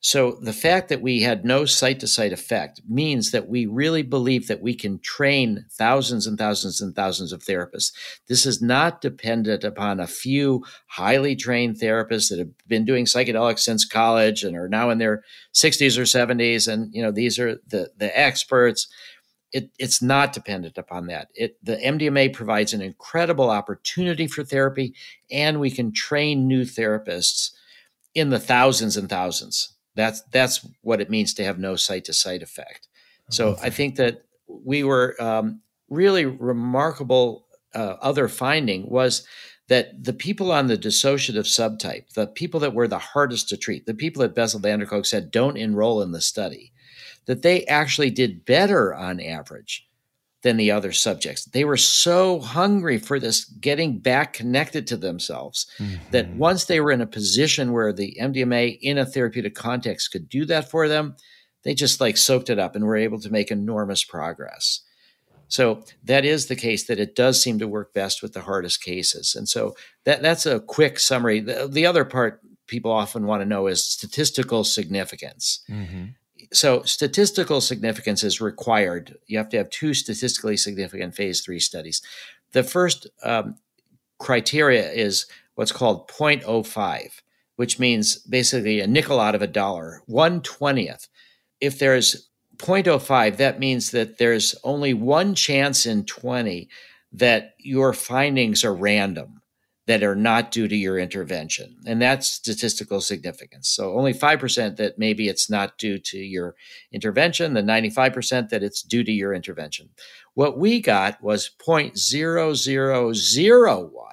So the fact that we had no site to site effect means that we really believe that we can train thousands and thousands and thousands of therapists. This is not dependent upon a few highly trained therapists that have been doing psychedelics since college and are now in their 60s or 70s and you know these are the the experts. It, it's not dependent upon that. It, the MDMA provides an incredible opportunity for therapy, and we can train new therapists in the thousands and thousands. That's that's what it means to have no site to site effect. So I think that we were um, really remarkable. Uh, other finding was that the people on the dissociative subtype, the people that were the hardest to treat, the people that Bessel van der Kolk said don't enroll in the study, that they actually did better on average than the other subjects. They were so hungry for this getting back connected to themselves mm-hmm. that once they were in a position where the MDMA in a therapeutic context could do that for them, they just like soaked it up and were able to make enormous progress. So that is the case that it does seem to work best with the hardest cases. And so that that's a quick summary. The, the other part people often want to know is statistical significance. Mm-hmm so statistical significance is required. You have to have two statistically significant phase three studies. The first um, criteria is what's called 0.05, which means basically a nickel out of a dollar, one twentieth. If there's 0.05, that means that there's only one chance in 20 that your findings are random that are not due to your intervention. And that's statistical significance. So only 5% that maybe it's not due to your intervention, the 95% that it's due to your intervention. What we got was 0.0001,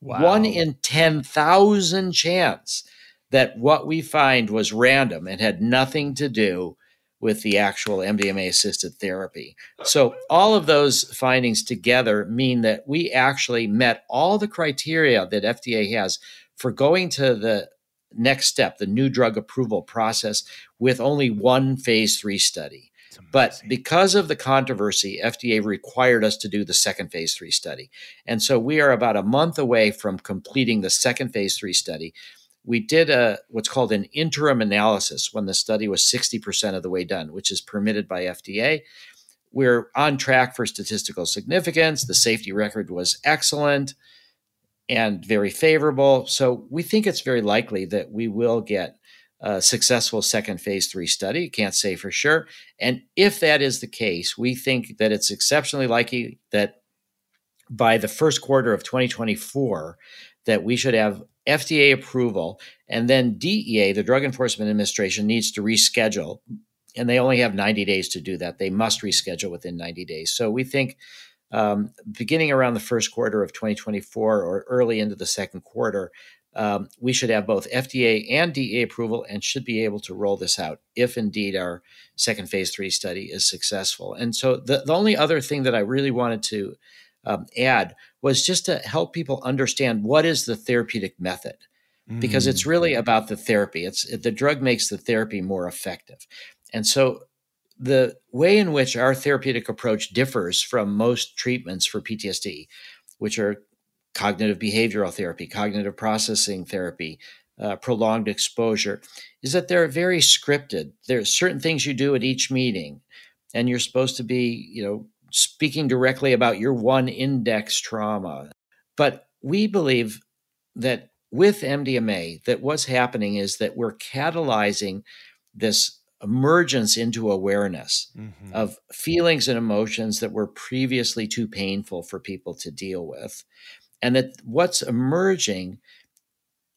wow. one in 10,000 chance that what we find was random and had nothing to do with the actual MDMA assisted therapy. So, all of those findings together mean that we actually met all the criteria that FDA has for going to the next step, the new drug approval process, with only one phase three study. But because of the controversy, FDA required us to do the second phase three study. And so we are about a month away from completing the second phase three study. We did a what's called an interim analysis when the study was 60% of the way done, which is permitted by FDA. We're on track for statistical significance. The safety record was excellent and very favorable. So we think it's very likely that we will get a successful second phase three study. Can't say for sure. And if that is the case, we think that it's exceptionally likely that by the first quarter of 2024, that we should have FDA approval, and then DEA, the Drug Enforcement Administration, needs to reschedule, and they only have 90 days to do that. They must reschedule within 90 days. So we think um, beginning around the first quarter of 2024 or early into the second quarter, um, we should have both FDA and DEA approval and should be able to roll this out if indeed our second phase three study is successful. And so the, the only other thing that I really wanted to um, add was just to help people understand what is the therapeutic method because it's really mm. about the therapy it's the drug makes the therapy more effective and so the way in which our therapeutic approach differs from most treatments for PTSD, which are cognitive behavioral therapy, cognitive processing therapy, uh, prolonged exposure, is that they're very scripted. There are certain things you do at each meeting, and you're supposed to be, you know, speaking directly about your one index trauma. But we believe that with MDMA, that what's happening is that we're catalyzing this emergence into awareness mm-hmm. of feelings and emotions that were previously too painful for people to deal with. And that what's emerging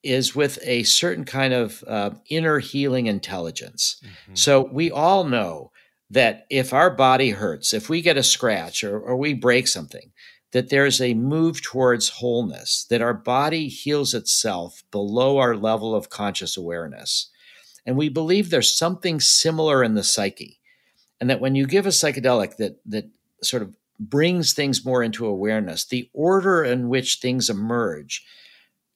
is with a certain kind of uh, inner healing intelligence. Mm-hmm. So we all know that if our body hurts, if we get a scratch or, or we break something, that there's a move towards wholeness, that our body heals itself below our level of conscious awareness. And we believe there's something similar in the psyche. And that when you give a psychedelic that that sort of brings things more into awareness, the order in which things emerge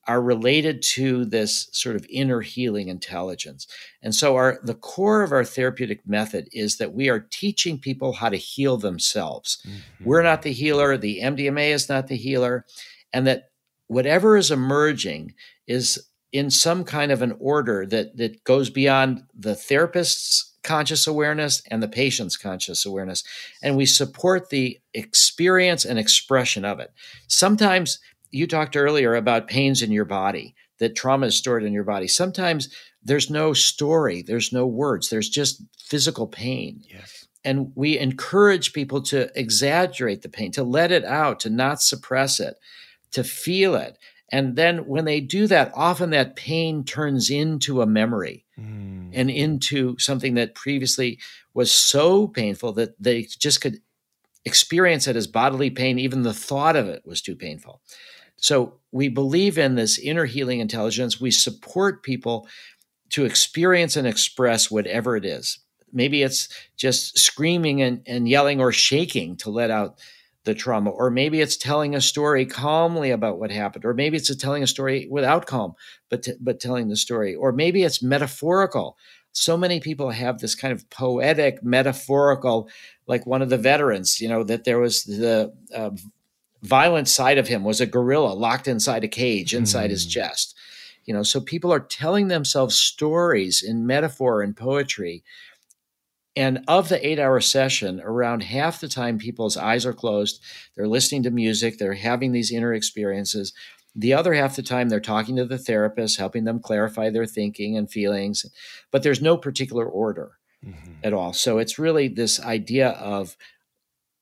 are related to this sort of inner healing intelligence. And so our the core of our therapeutic method is that we are teaching people how to heal themselves. Mm-hmm. We're not the healer, the MDMA is not the healer, and that whatever is emerging is in some kind of an order that that goes beyond the therapist's conscious awareness and the patient's conscious awareness and we support the experience and expression of it sometimes you talked earlier about pains in your body that trauma is stored in your body sometimes there's no story there's no words there's just physical pain yes and we encourage people to exaggerate the pain to let it out to not suppress it to feel it and then when they do that, often that pain turns into a memory mm. and into something that previously was so painful that they just could experience it as bodily pain. Even the thought of it was too painful. So we believe in this inner healing intelligence. We support people to experience and express whatever it is. Maybe it's just screaming and, and yelling or shaking to let out the trauma or maybe it's telling a story calmly about what happened or maybe it's telling a story without calm but t- but telling the story or maybe it's metaphorical so many people have this kind of poetic metaphorical like one of the veterans you know that there was the uh, violent side of him was a gorilla locked inside a cage inside mm. his hmm. chest you know so people are telling themselves stories in metaphor and poetry and of the eight hour session, around half the time people's eyes are closed, they're listening to music, they're having these inner experiences. The other half the time, they're talking to the therapist, helping them clarify their thinking and feelings, but there's no particular order mm-hmm. at all. So it's really this idea of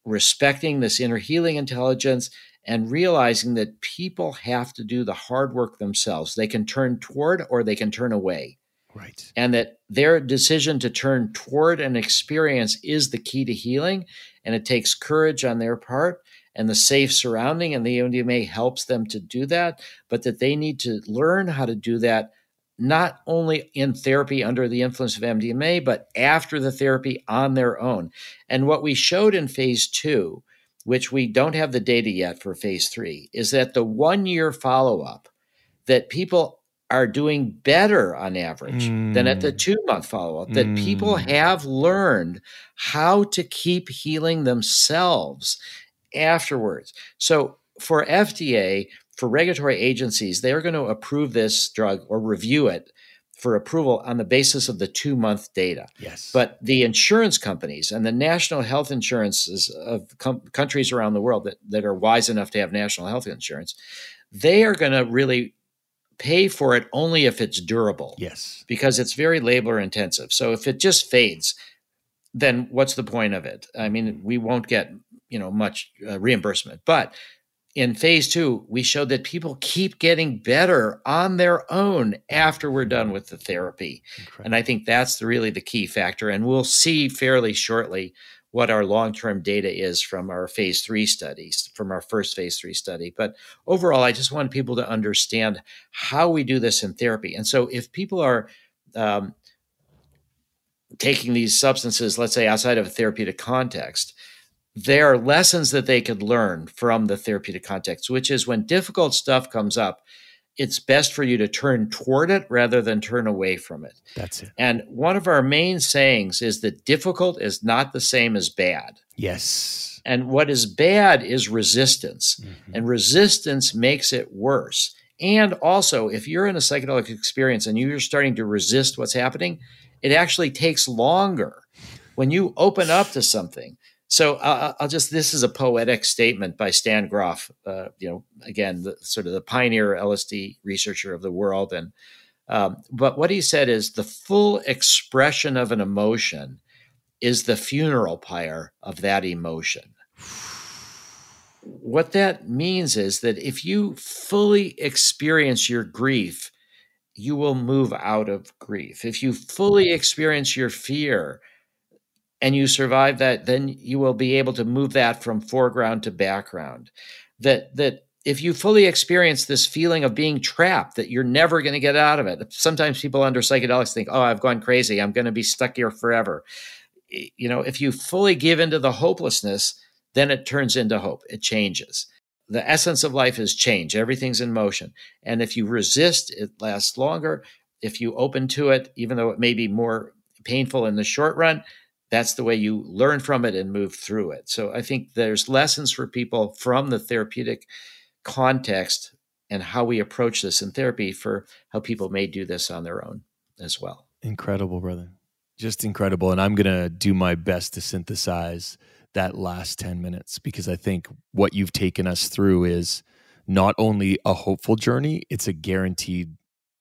respecting this inner healing intelligence and realizing that people have to do the hard work themselves. They can turn toward or they can turn away. Right. And that their decision to turn toward an experience is the key to healing. And it takes courage on their part and the safe surrounding. And the MDMA helps them to do that, but that they need to learn how to do that not only in therapy under the influence of MDMA, but after the therapy on their own. And what we showed in phase two, which we don't have the data yet for phase three, is that the one year follow up, that people are doing better on average mm. than at the mm. two month follow up, that mm. people have learned how to keep healing themselves afterwards. So for FDA, for regulatory agencies, they're going to approve this drug or review it for approval on the basis of the two month data. Yes. But the insurance companies and the national health insurances of com- countries around the world that, that are wise enough to have national health insurance, they are going to really pay for it only if it's durable. Yes. Because it's very labor intensive. So if it just fades, then what's the point of it? I mean, we won't get, you know, much uh, reimbursement. But in phase two, we showed that people keep getting better on their own after we're done with the therapy. Incredible. And I think that's really the key factor. And we'll see fairly shortly what our long term data is from our phase three studies, from our first phase three study. But overall, I just want people to understand how we do this in therapy. And so if people are um, taking these substances, let's say outside of a therapeutic context, there are lessons that they could learn from the therapeutic context, which is when difficult stuff comes up, it's best for you to turn toward it rather than turn away from it. That's it. And one of our main sayings is that difficult is not the same as bad. Yes. And what is bad is resistance, mm-hmm. and resistance makes it worse. And also, if you're in a psychedelic experience and you're starting to resist what's happening, it actually takes longer. When you open up to something, so uh, I'll just this is a poetic statement by Stan Grof, uh, you know, again, the, sort of the pioneer LSD researcher of the world, and um, but what he said is the full expression of an emotion is the funeral pyre of that emotion. What that means is that if you fully experience your grief, you will move out of grief. If you fully experience your fear, and you survive that, then you will be able to move that from foreground to background. That that if you fully experience this feeling of being trapped, that you're never going to get out of it. Sometimes people under psychedelics think, "Oh, I've gone crazy. I'm going to be stuck here forever." You know, if you fully give into the hopelessness, then it turns into hope. It changes. The essence of life is change. Everything's in motion. And if you resist, it lasts longer. If you open to it, even though it may be more painful in the short run, that's the way you learn from it and move through it. So I think there's lessons for people from the therapeutic context and how we approach this in therapy for how people may do this on their own as well. Incredible, brother. Just incredible. And I'm going to do my best to synthesize that last 10 minutes because I think what you've taken us through is not only a hopeful journey, it's a guaranteed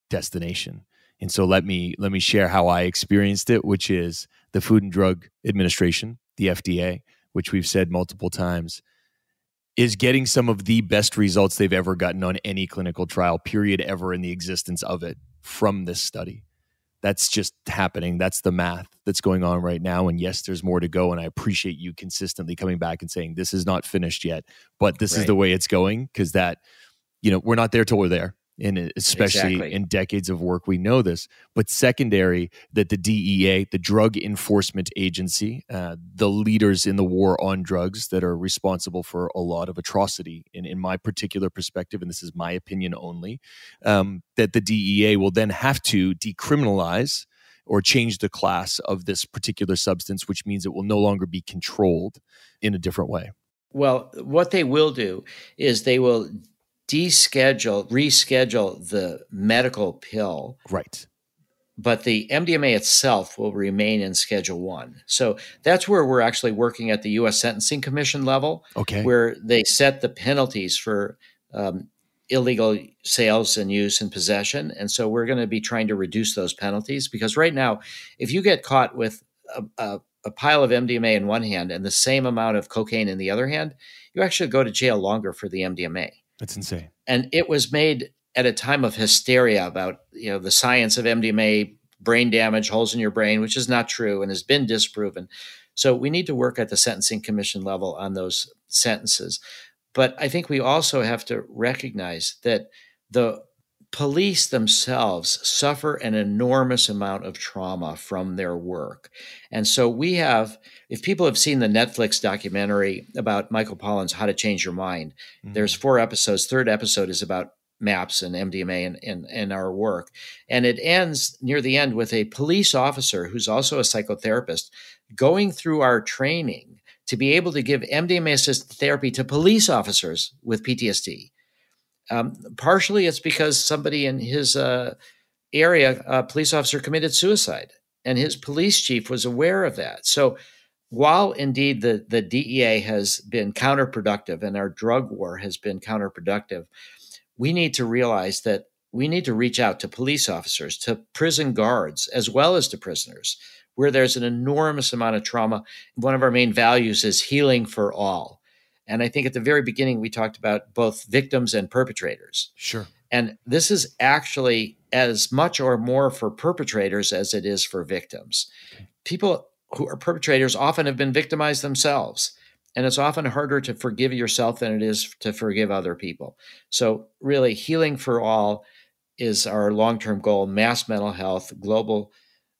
destination. And so let me let me share how I experienced it, which is the Food and Drug Administration, the FDA, which we've said multiple times, is getting some of the best results they've ever gotten on any clinical trial, period, ever in the existence of it from this study. That's just happening. That's the math that's going on right now. And yes, there's more to go. And I appreciate you consistently coming back and saying, this is not finished yet, but this right. is the way it's going because that, you know, we're not there till we're there and especially exactly. in decades of work we know this but secondary that the dea the drug enforcement agency uh, the leaders in the war on drugs that are responsible for a lot of atrocity in, in my particular perspective and this is my opinion only um, that the dea will then have to decriminalize or change the class of this particular substance which means it will no longer be controlled in a different way well, what they will do is they will deschedule, reschedule the medical pill. Right. But the MDMA itself will remain in Schedule One. So that's where we're actually working at the U.S. Sentencing Commission level, okay. where they set the penalties for um, illegal sales and use and possession. And so we're going to be trying to reduce those penalties because right now, if you get caught with a, a, a pile of MDMA in one hand and the same amount of cocaine in the other hand, you actually go to jail longer for the MDMA. That's insane. And it was made at a time of hysteria about you know the science of MDMA, brain damage, holes in your brain, which is not true and has been disproven. So we need to work at the sentencing commission level on those sentences. But I think we also have to recognize that the police themselves suffer an enormous amount of trauma from their work. And so we have, if people have seen the Netflix documentary about Michael Pollan's How to Change Your Mind, mm-hmm. there's four episodes. Third episode is about MAPS and MDMA and in, in, our work. And it ends near the end with a police officer who's also a psychotherapist going through our training to be able to give MDMA assisted therapy to police officers with PTSD. Um, partially, it's because somebody in his uh, area, a police officer, committed suicide, and his police chief was aware of that. So, while indeed the, the DEA has been counterproductive and our drug war has been counterproductive, we need to realize that we need to reach out to police officers, to prison guards, as well as to prisoners, where there's an enormous amount of trauma. One of our main values is healing for all. And I think at the very beginning, we talked about both victims and perpetrators. Sure. And this is actually as much or more for perpetrators as it is for victims. People who are perpetrators often have been victimized themselves. And it's often harder to forgive yourself than it is to forgive other people. So, really, healing for all is our long term goal mass mental health, global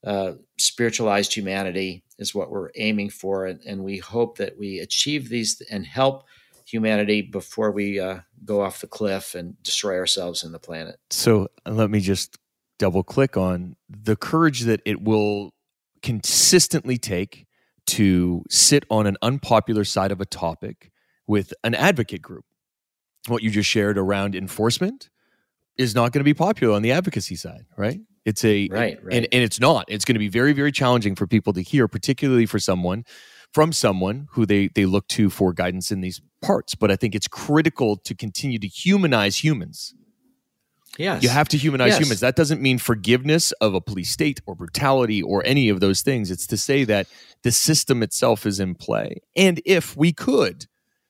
uh, spiritualized humanity is what we're aiming for. And, and, we hope that we achieve these and help humanity before we uh, go off the cliff and destroy ourselves and the planet. So let me just double click on the courage that it will consistently take to sit on an unpopular side of a topic with an advocate group. What you just shared around enforcement is not going to be popular on the advocacy side, right? It's a right, right. And, and it's not. It's going to be very, very challenging for people to hear, particularly for someone from someone who they they look to for guidance in these parts. But I think it's critical to continue to humanize humans. Yes. You have to humanize yes. humans. That doesn't mean forgiveness of a police state or brutality or any of those things. It's to say that the system itself is in play. And if we could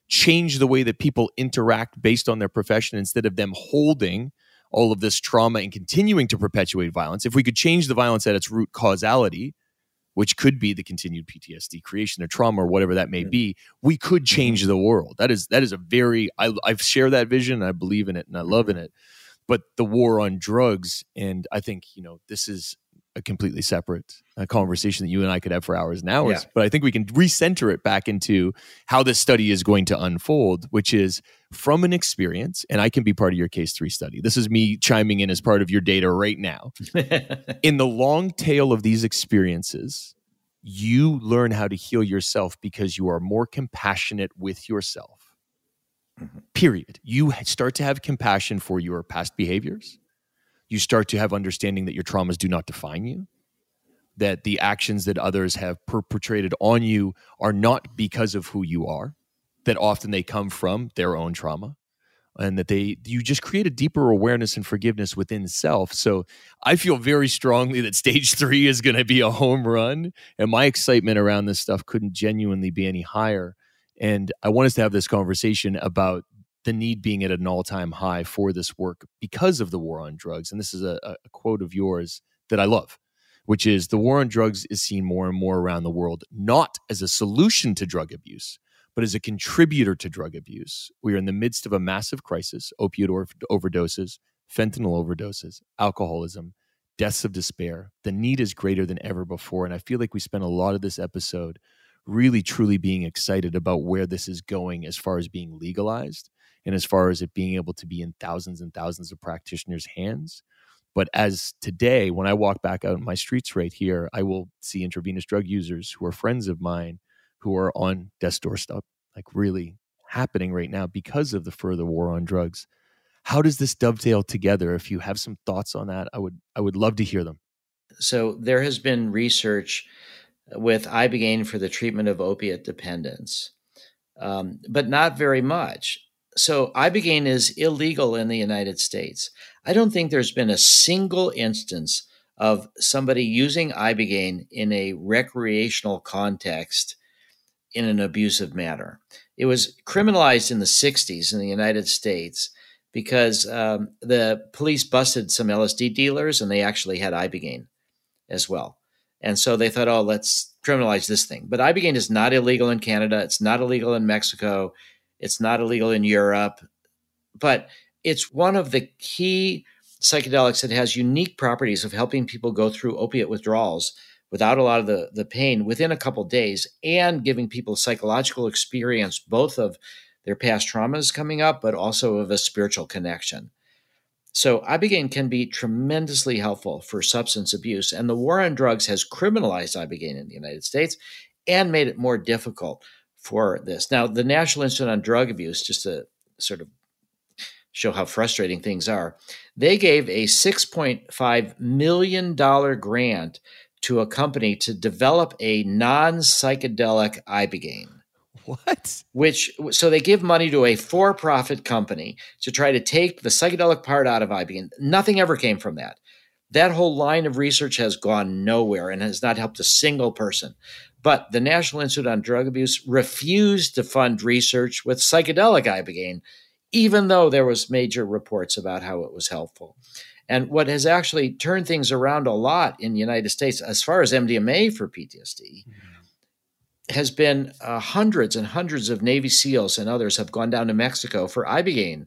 change the way that people interact based on their profession instead of them holding all of this trauma and continuing to perpetuate violence, if we could change the violence at its root causality, which could be the continued PTSD creation or trauma or whatever that may be, we could mm-hmm. change the world. That is that is a very I I share that vision. I believe in it and I love in it. But the war on drugs, and I think you know this is a completely separate uh, conversation that you and I could have for hours and hours. Yeah. But I think we can recenter it back into how this study is going to unfold, which is from an experience. And I can be part of your phase three study. This is me chiming in as part of your data right now. in the long tail of these experiences, you learn how to heal yourself because you are more compassionate with yourself. Mm-hmm. Period. You start to have compassion for your past behaviors you start to have understanding that your traumas do not define you that the actions that others have perpetrated on you are not because of who you are that often they come from their own trauma and that they you just create a deeper awareness and forgiveness within self. So i feel very strongly that stage 3 is going to be a home run and my excitement around this stuff couldn't genuinely be any higher. And i want us to have this conversation about the need being at an all time high for this work because of the war on drugs. And this is a, a, quote of yours that I love, which is the war on drugs is seen more and more around the world, not as a solution to drug abuse, but as a contributor to drug abuse. We are in the midst of a massive crisis opioid or- overdoses, fentanyl overdoses, alcoholism, deaths of despair. The need is greater than ever before. And I feel like we spent a lot of this episode really truly being excited about where this is going as far as being legalized and as far as it being able to be in thousands and thousands of practitioners' hands. But as today, when I walk back out in my streets right here, I will see intravenous drug users who are friends of mine who are on death's doorstep, like really happening right now because of the further war on drugs. How does this dovetail together? If you have some thoughts on that, I would I would love to hear them. So there has been research with ibogaine for the treatment of opiate dependence, um, but not very much so ibogaine is illegal in the United States. I don't think there's been a single instance of somebody using ibogaine in a recreational context in an abusive manner. It was criminalized in the 60s in the United States because um, the police busted some LSD dealers and they actually had ibogaine as well. And so they thought, oh, let's criminalize this thing. But ibogaine is not illegal in Canada. It's not illegal in Mexico. It's not illegal in Europe, but it's one of the key psychedelics that has unique properties of helping people go through opiate withdrawals without a lot of the, the pain within a couple days and giving people psychological experience both of their past traumas coming up but also of a spiritual connection. So ibogaine can be tremendously helpful for substance abuse and the war on drugs has criminalized ibogaine in the united states and made it more difficult for this now the national institute on drug abuse just to sort of show how frustrating things are. They gave a $6.5 million grant to a company to develop a non psychedelic Ibogaine. What? Which, so they give money to a for profit company to try to take the psychedelic part out of Ibogaine. Nothing ever came from that. That whole line of research has gone nowhere and has not helped a single person. But the National Institute on Drug Abuse refused to fund research with psychedelic Ibogaine even though there was major reports about how it was helpful. And what has actually turned things around a lot in the United States, as far as MDMA for PTSD, mm-hmm. has been uh, hundreds and hundreds of Navy SEALs and others have gone down to Mexico for Ibogaine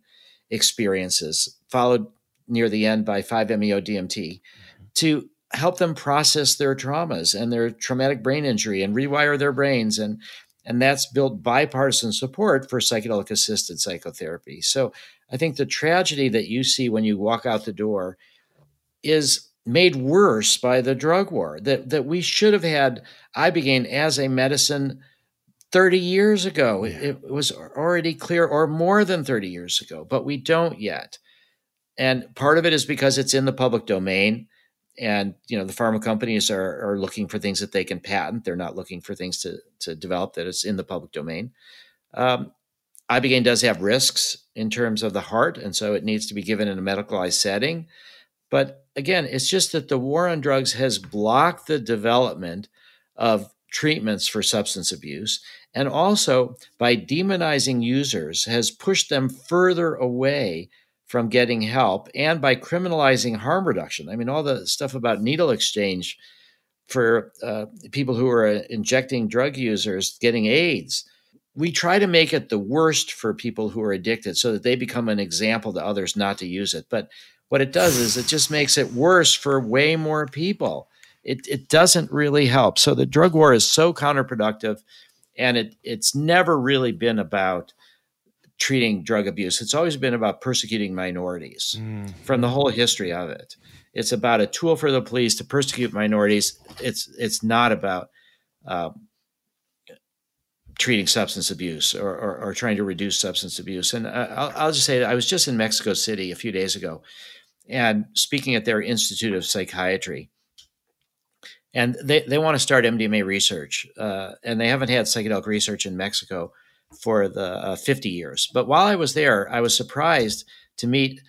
experiences, followed near the end by 5-MeO DMT, mm-hmm. to help them process their traumas and their traumatic brain injury and rewire their brains and and that's built bipartisan support for psychedelic assisted psychotherapy. So I think the tragedy that you see when you walk out the door is made worse by the drug war. That that we should have had ibogaine as a medicine 30 years ago. Yeah. It, it was already clear, or more than 30 years ago, but we don't yet. And part of it is because it's in the public domain and you know the pharma companies are, are looking for things that they can patent. They're not looking for things to, to develop that is in the public domain. Um, ibogaine does have risks in terms of the heart and so it needs to be given in a medicalized setting. But again it's just that the war on drugs has blocked the development of treatments for substance abuse and also by demonizing users has pushed them further away from getting help and by criminalizing harm reduction. I mean, all the stuff about needle exchange for uh, people who are uh, injecting drug users getting AIDS. We try to make it the worst for people who are addicted so that they become an example to others not to use it. But what it does is it just makes it worse for way more people. It, it doesn't really help. So the drug war is so counterproductive, and it, it's never really been about treating drug abuse. It's always been about persecuting minorities mm. from the whole history of it. It's about a tool for the police to persecute minorities. It's it's not about uh, treating substance abuse or, or, or, trying to reduce substance abuse. And I'll, I'll just say that I was just in Mexico City a few days ago, and speaking at their Institute of Psychiatry. And they, they want to start MDMA research, uh, and they haven't had psychedelic research in Mexico for the uh, 50 years. But while I was there, I was surprised to meet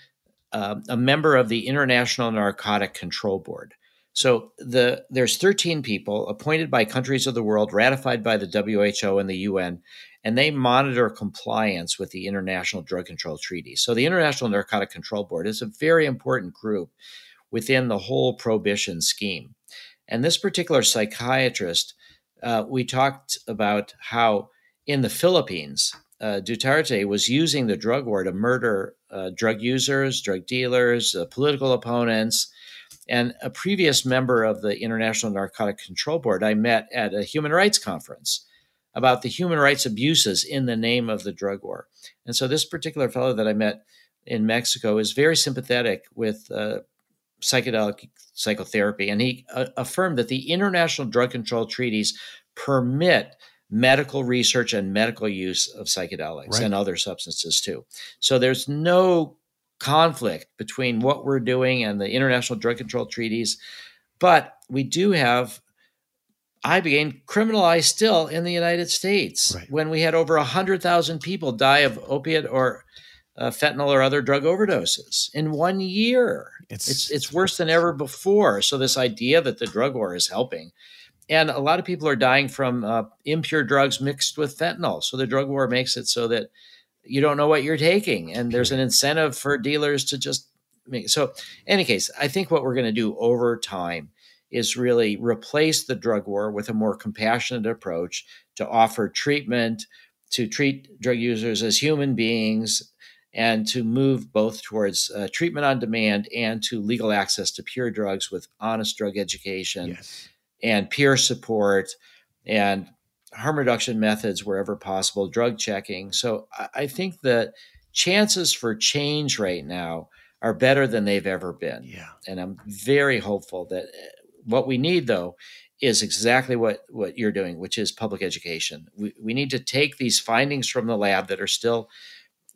uh, a member of the International Narcotic Control Board. So the there's 13 people appointed by countries of the world, ratified by the WHO and the UN, and they monitor compliance with the International Drug Control Treaty. So the International Narcotic Control Board is a very important group within the whole prohibition scheme. And this particular psychiatrist, uh, we talked about how in the Philippines, uh, Duterte was using the drug war to murder uh, drug users, drug dealers, uh, political opponents. And a previous member of the International Narcotic Control Board I met at a human rights conference about the human rights abuses in the name of the drug war. And so this particular fellow that I met in Mexico is very sympathetic with uh, psychedelic psychotherapy. And he uh, affirmed that the international drug control treaties permit medical research and medical use of psychedelics right. and other substances too. So there's no conflict between what we're doing and the international drug control treaties, but we do have Ibogaine criminalized still in the United States right. when we had over 100,000 people die of opiate or uh, fentanyl or other drug overdoses in one year. It's, it's, it's worse than ever before. So this idea that the drug war is helping and a lot of people are dying from uh, impure drugs mixed with fentanyl. So the drug war makes it so that you don't know what you're taking, and there's an incentive for dealers to just make. So, in any case, I think what we're going to do over time is really replace the drug war with a more compassionate approach to offer treatment, to treat drug users as human beings, and to move both towards uh, treatment on demand and to legal access to pure drugs with honest drug education yes. And peer support and harm reduction methods wherever possible, drug checking. So I think that chances for change right now are better than they've ever been. Yeah. And I'm very hopeful that uh, what we need though is exactly what what you're doing, which is public education. We we need to take these findings from the lab that are still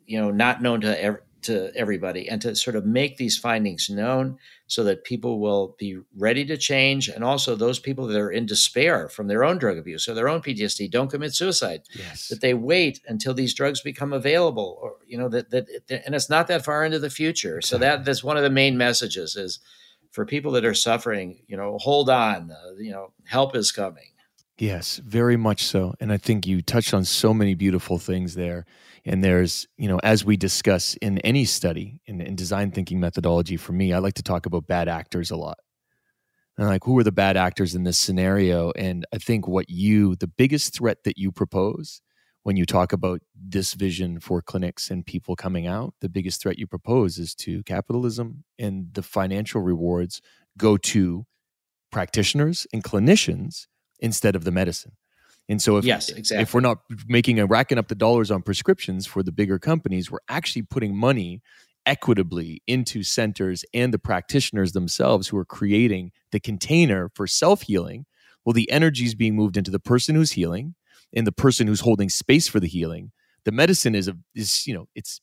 you know not known to ev- to everybody and to sort of make these findings known so that people will be ready to change and also those people that are in despair from their own drug abuse or their own PTSD don't commit suicide yes. that they wait until these drugs become available or you know that that and it's not that far into the future. So that that's one of the main messages is for people that are suffering you know hold on uh, you know help is coming. Yes very much so. And i think you touched on so many beautiful things there and there's, you know, as we discuss in any study in, in design thinking methodology, for me, I like to talk about bad actors a lot. And like, who are the bad actors in this scenario? And I think what you, the biggest threat that you propose when you talk about this vision for clinics and people coming out, the biggest threat you propose is to capitalism and the financial rewards go to practitioners and clinicians instead of the medicine. And so if yes, exactly. if we're not making a racking up the dollars on prescriptions for the bigger companies, we're actually putting money equitably into centers and the practitioners themselves who are creating the container for self-healing. Well, the energy is being moved into the person who's healing and the person who's holding space for the healing. The medicine is a is, you know, it's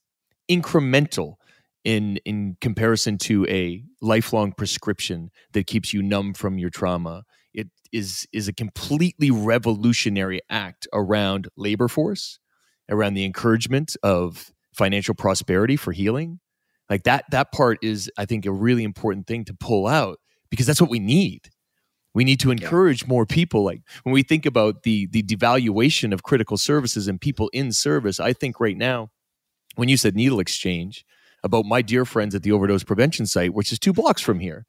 incremental in in comparison to a lifelong prescription that keeps you numb from your trauma it is is a completely revolutionary act around labor force, around the encouragement of financial prosperity for healing. Like that that part is I think a really important thing to pull out because that's what we need. We need to encourage yeah. more people. Like when we think about the the devaluation of critical services and people in service, I think right now, when you said needle exchange, about my dear friends at the overdose prevention site, which is two blocks from here,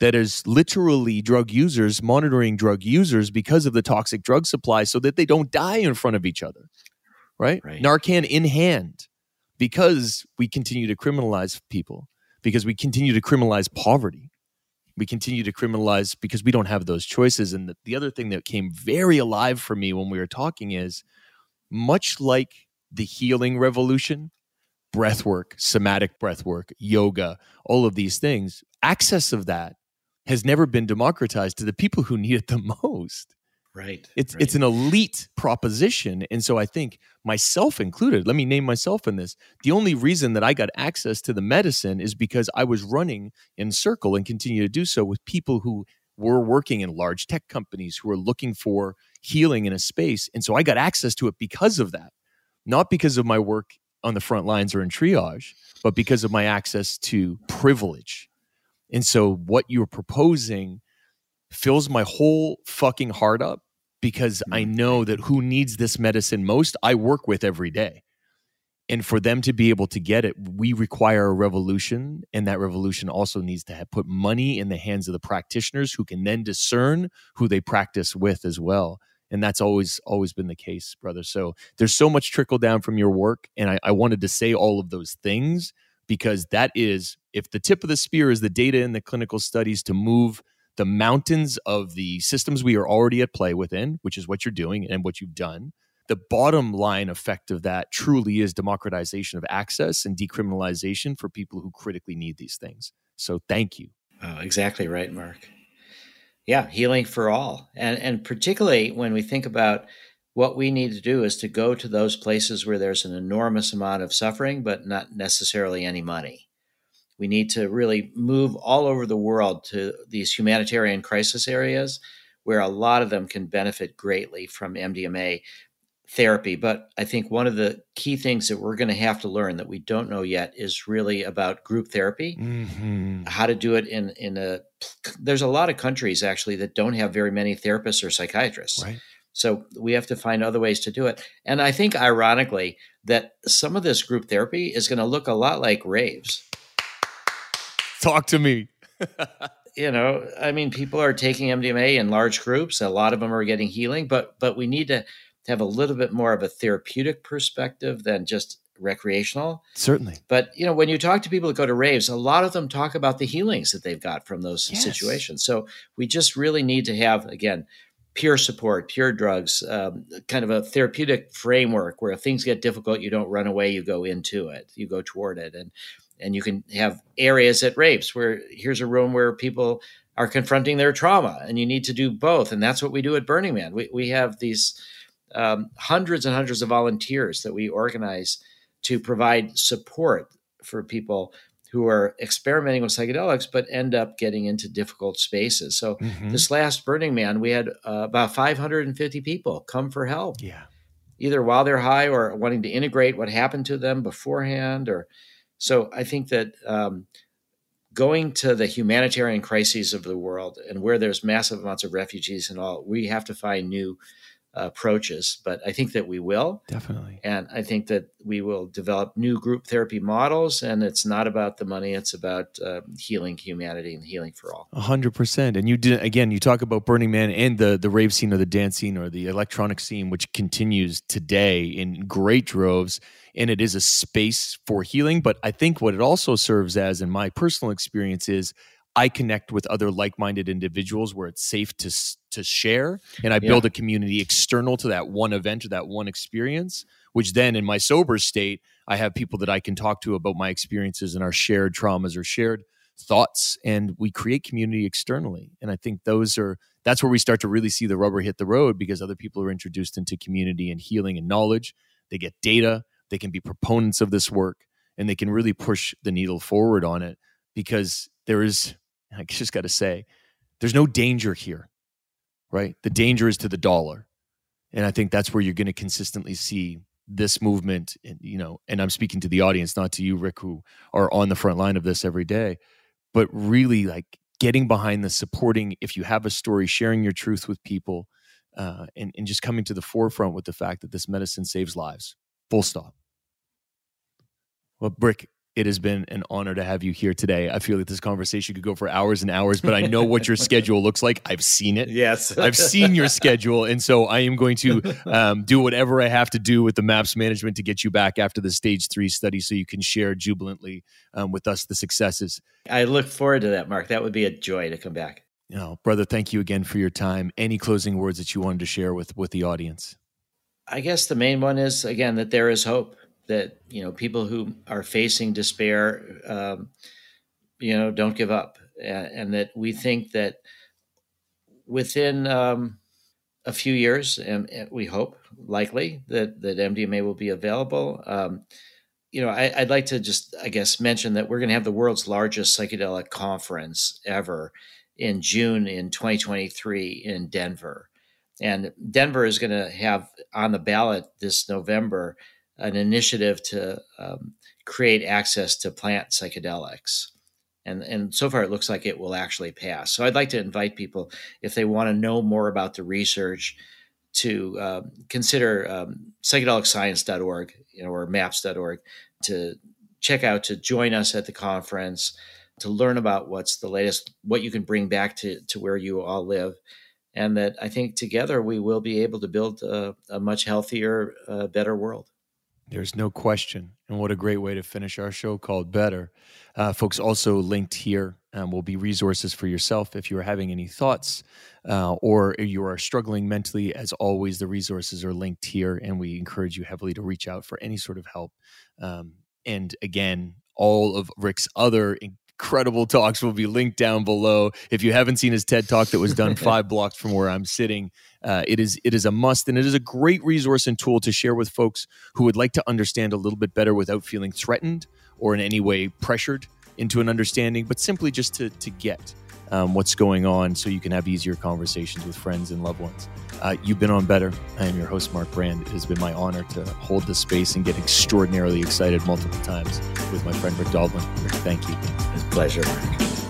that is literally drug users monitoring drug users because of the toxic drug supply so that they don't die in front of each other. Right? right. Narcan in hand because we continue to criminalize people, because we continue to criminalize poverty. We continue to criminalize because we don't have those choices. And the, the other thing that came very alive for me when we were talking is much like the healing revolution, breath work, somatic breath work, yoga, all of these things, access of that has never been democratized to the people who need it the most. Right. It's right. it's an elite proposition. And so I think myself included, let me name myself in this. The only reason that I got access to the medicine is because I was running in circle and continue to do so with people who were working in large tech companies who were looking for healing in a space. And so I got access to it because of that. Not because of my work on the front lines or in triage, but because of my access to privilege and so what you're proposing fills my whole fucking heart up because I mm-hmm. know that who needs this medicine most, I work with every day. And for them to be able to get it, we require a revolution. And that revolution also needs to have put money in the hands of the practitioners who can then discern who they practice with as well. And that's always, always been the case, brother. So there's so much trickle down from your work. And I, I wanted to say all of those things because that is if the tip of the spear is the data in the clinical studies to move the mountains of the systems we are already at play within, which is what you're doing and what you've done. The bottom line effect of that truly is democratization of access and decriminalization for people who critically need these things. So thank you. Oh, exactly right, Mark. Yeah, healing for all. And and particularly when we think about what we need to do is to go to those places where there's an enormous amount of suffering, but not necessarily any money. We need to really move all over the world to these humanitarian crisis areas where a lot of them can benefit greatly from MDMA therapy. But I think one of the key things that we're going to have to learn that we don't know yet is really about group therapy, mm-hmm. how to do it in, in a, there's a lot of countries actually that don't have very many therapists or psychiatrists. Right. So we have to find other ways to do it. And I think, ironically, that some of this group therapy is going to look a lot like raves. Talk to me. you know, I mean, people are taking MDMA in large groups. A lot of them are getting healing, but but we need to have a little bit more of a therapeutic perspective than just recreational. Certainly. But you know, when you talk to people that go to raves, a lot of them talk about the healings that they've got from those yes. situations. So we just really need to have again peer support, peer drugs, um, kind of a therapeutic framework where if things get difficult, you don't run away, you go into it, you go toward it, and and you can have areas at raves where here's a room where people are confronting their trauma, and you need to do both, and that's what we do at Burning Man. We we have these um, hundreds and hundreds of volunteers that we organize to provide support for people who are experimenting with psychedelics but end up getting into difficult spaces. So mm-hmm. this last Burning Man, we had uh, about 550 people come for help. Yeah. Either while they're high or wanting to integrate what happened to them beforehand or so I think that um, going to the humanitarian crises of the world and where there's massive amounts of refugees and all, we have to find new approaches, but I think that we will. Definitely. And I think that we will develop new group therapy models. And it's not about the money, it's about uh, healing humanity and healing for all. A hundred percent. And you did, again, you talk about Burning Man and the, the rave scene or the dance scene or the electronic scene, which continues today in great droves. And it is a space for healing. But I think what it also serves as, in my personal experience, is I connect with other like-minded individuals where it's safe to to share, and I yeah. build a community external to that one event or that one experience. Which then, in my sober state, I have people that I can talk to about my experiences and our shared traumas or shared thoughts, and we create community externally. And I think those are that's where we start to really see the rubber hit the road because other people are introduced into community and healing and knowledge. They get data. They can be proponents of this work, and they can really push the needle forward on it because there is I just got to say, there's no danger here, right? The danger is to the dollar. And I think that's where you're going to consistently see this movement, And, you know, and I'm speaking to the audience, not to you, Rick, who are on the front line of this every day, but really like getting behind the supporting, if you have a story, sharing your truth with people, uh, and, and just coming to the forefront with the fact that this medicine saves lives. Full stop. Well, Rick, it has been an honor to have you here today. I feel like this conversation could go for hours and hours, but I know what your schedule looks like. I've seen it. Yes. I've seen your schedule. And so I am going to um, do whatever I have to do with the MAPS management to get you back after the stage three study so you can share jubilantly um, with us the successes. I look forward to that, Mark. That would be a joy to come back. You know, brother, thank you again for your time. Any closing words that you wanted to share with, with the audience? I guess the main one is, again, that there is hope that you know people who are facing despair, um, you know, don't give up, and, and, that we think that within um, a few years, and, and, we hope likely that that MDMA will be available. Um, you know, I, would like to just, I guess, mention that we're going to have the world's largest psychedelic conference ever in June in 2023 in Denver. And Denver is going to have on the ballot this November an initiative to um, create access to plant psychedelics. And, and so far, it looks like it will actually pass. So I'd like to invite people, if they want to know more about the research, to um, consider um, psychedelicscience.org you know, or maps.org to check out to join us at the conference to learn about what's the latest what you can bring back to, to where you all live and that i think together we will be able to build a, a much healthier uh, better world there's no question. And what a great way to finish our show called Better. Uh, folks, also linked here um, will be resources for yourself if you are having any thoughts uh, or you are struggling mentally. As always, the resources are linked here, and we encourage you heavily to reach out for any sort of help. Um, and again, all of Rick's other incredible talks will be linked down below. If you haven't seen his TED talk that was done five blocks from where I'm sitting, uh, it is it is a must, and it is a great resource and tool to share with folks who would like to understand a little bit better without feeling threatened or in any way pressured into an understanding, but simply just to to get um, what's going on, so you can have easier conversations with friends and loved ones. Uh, you've been on Better. I am your host, Mark Brand. It has been my honor to hold this space and get extraordinarily excited multiple times with my friend Rick Doblin. Rick, thank you. It's a pleasure, Mark.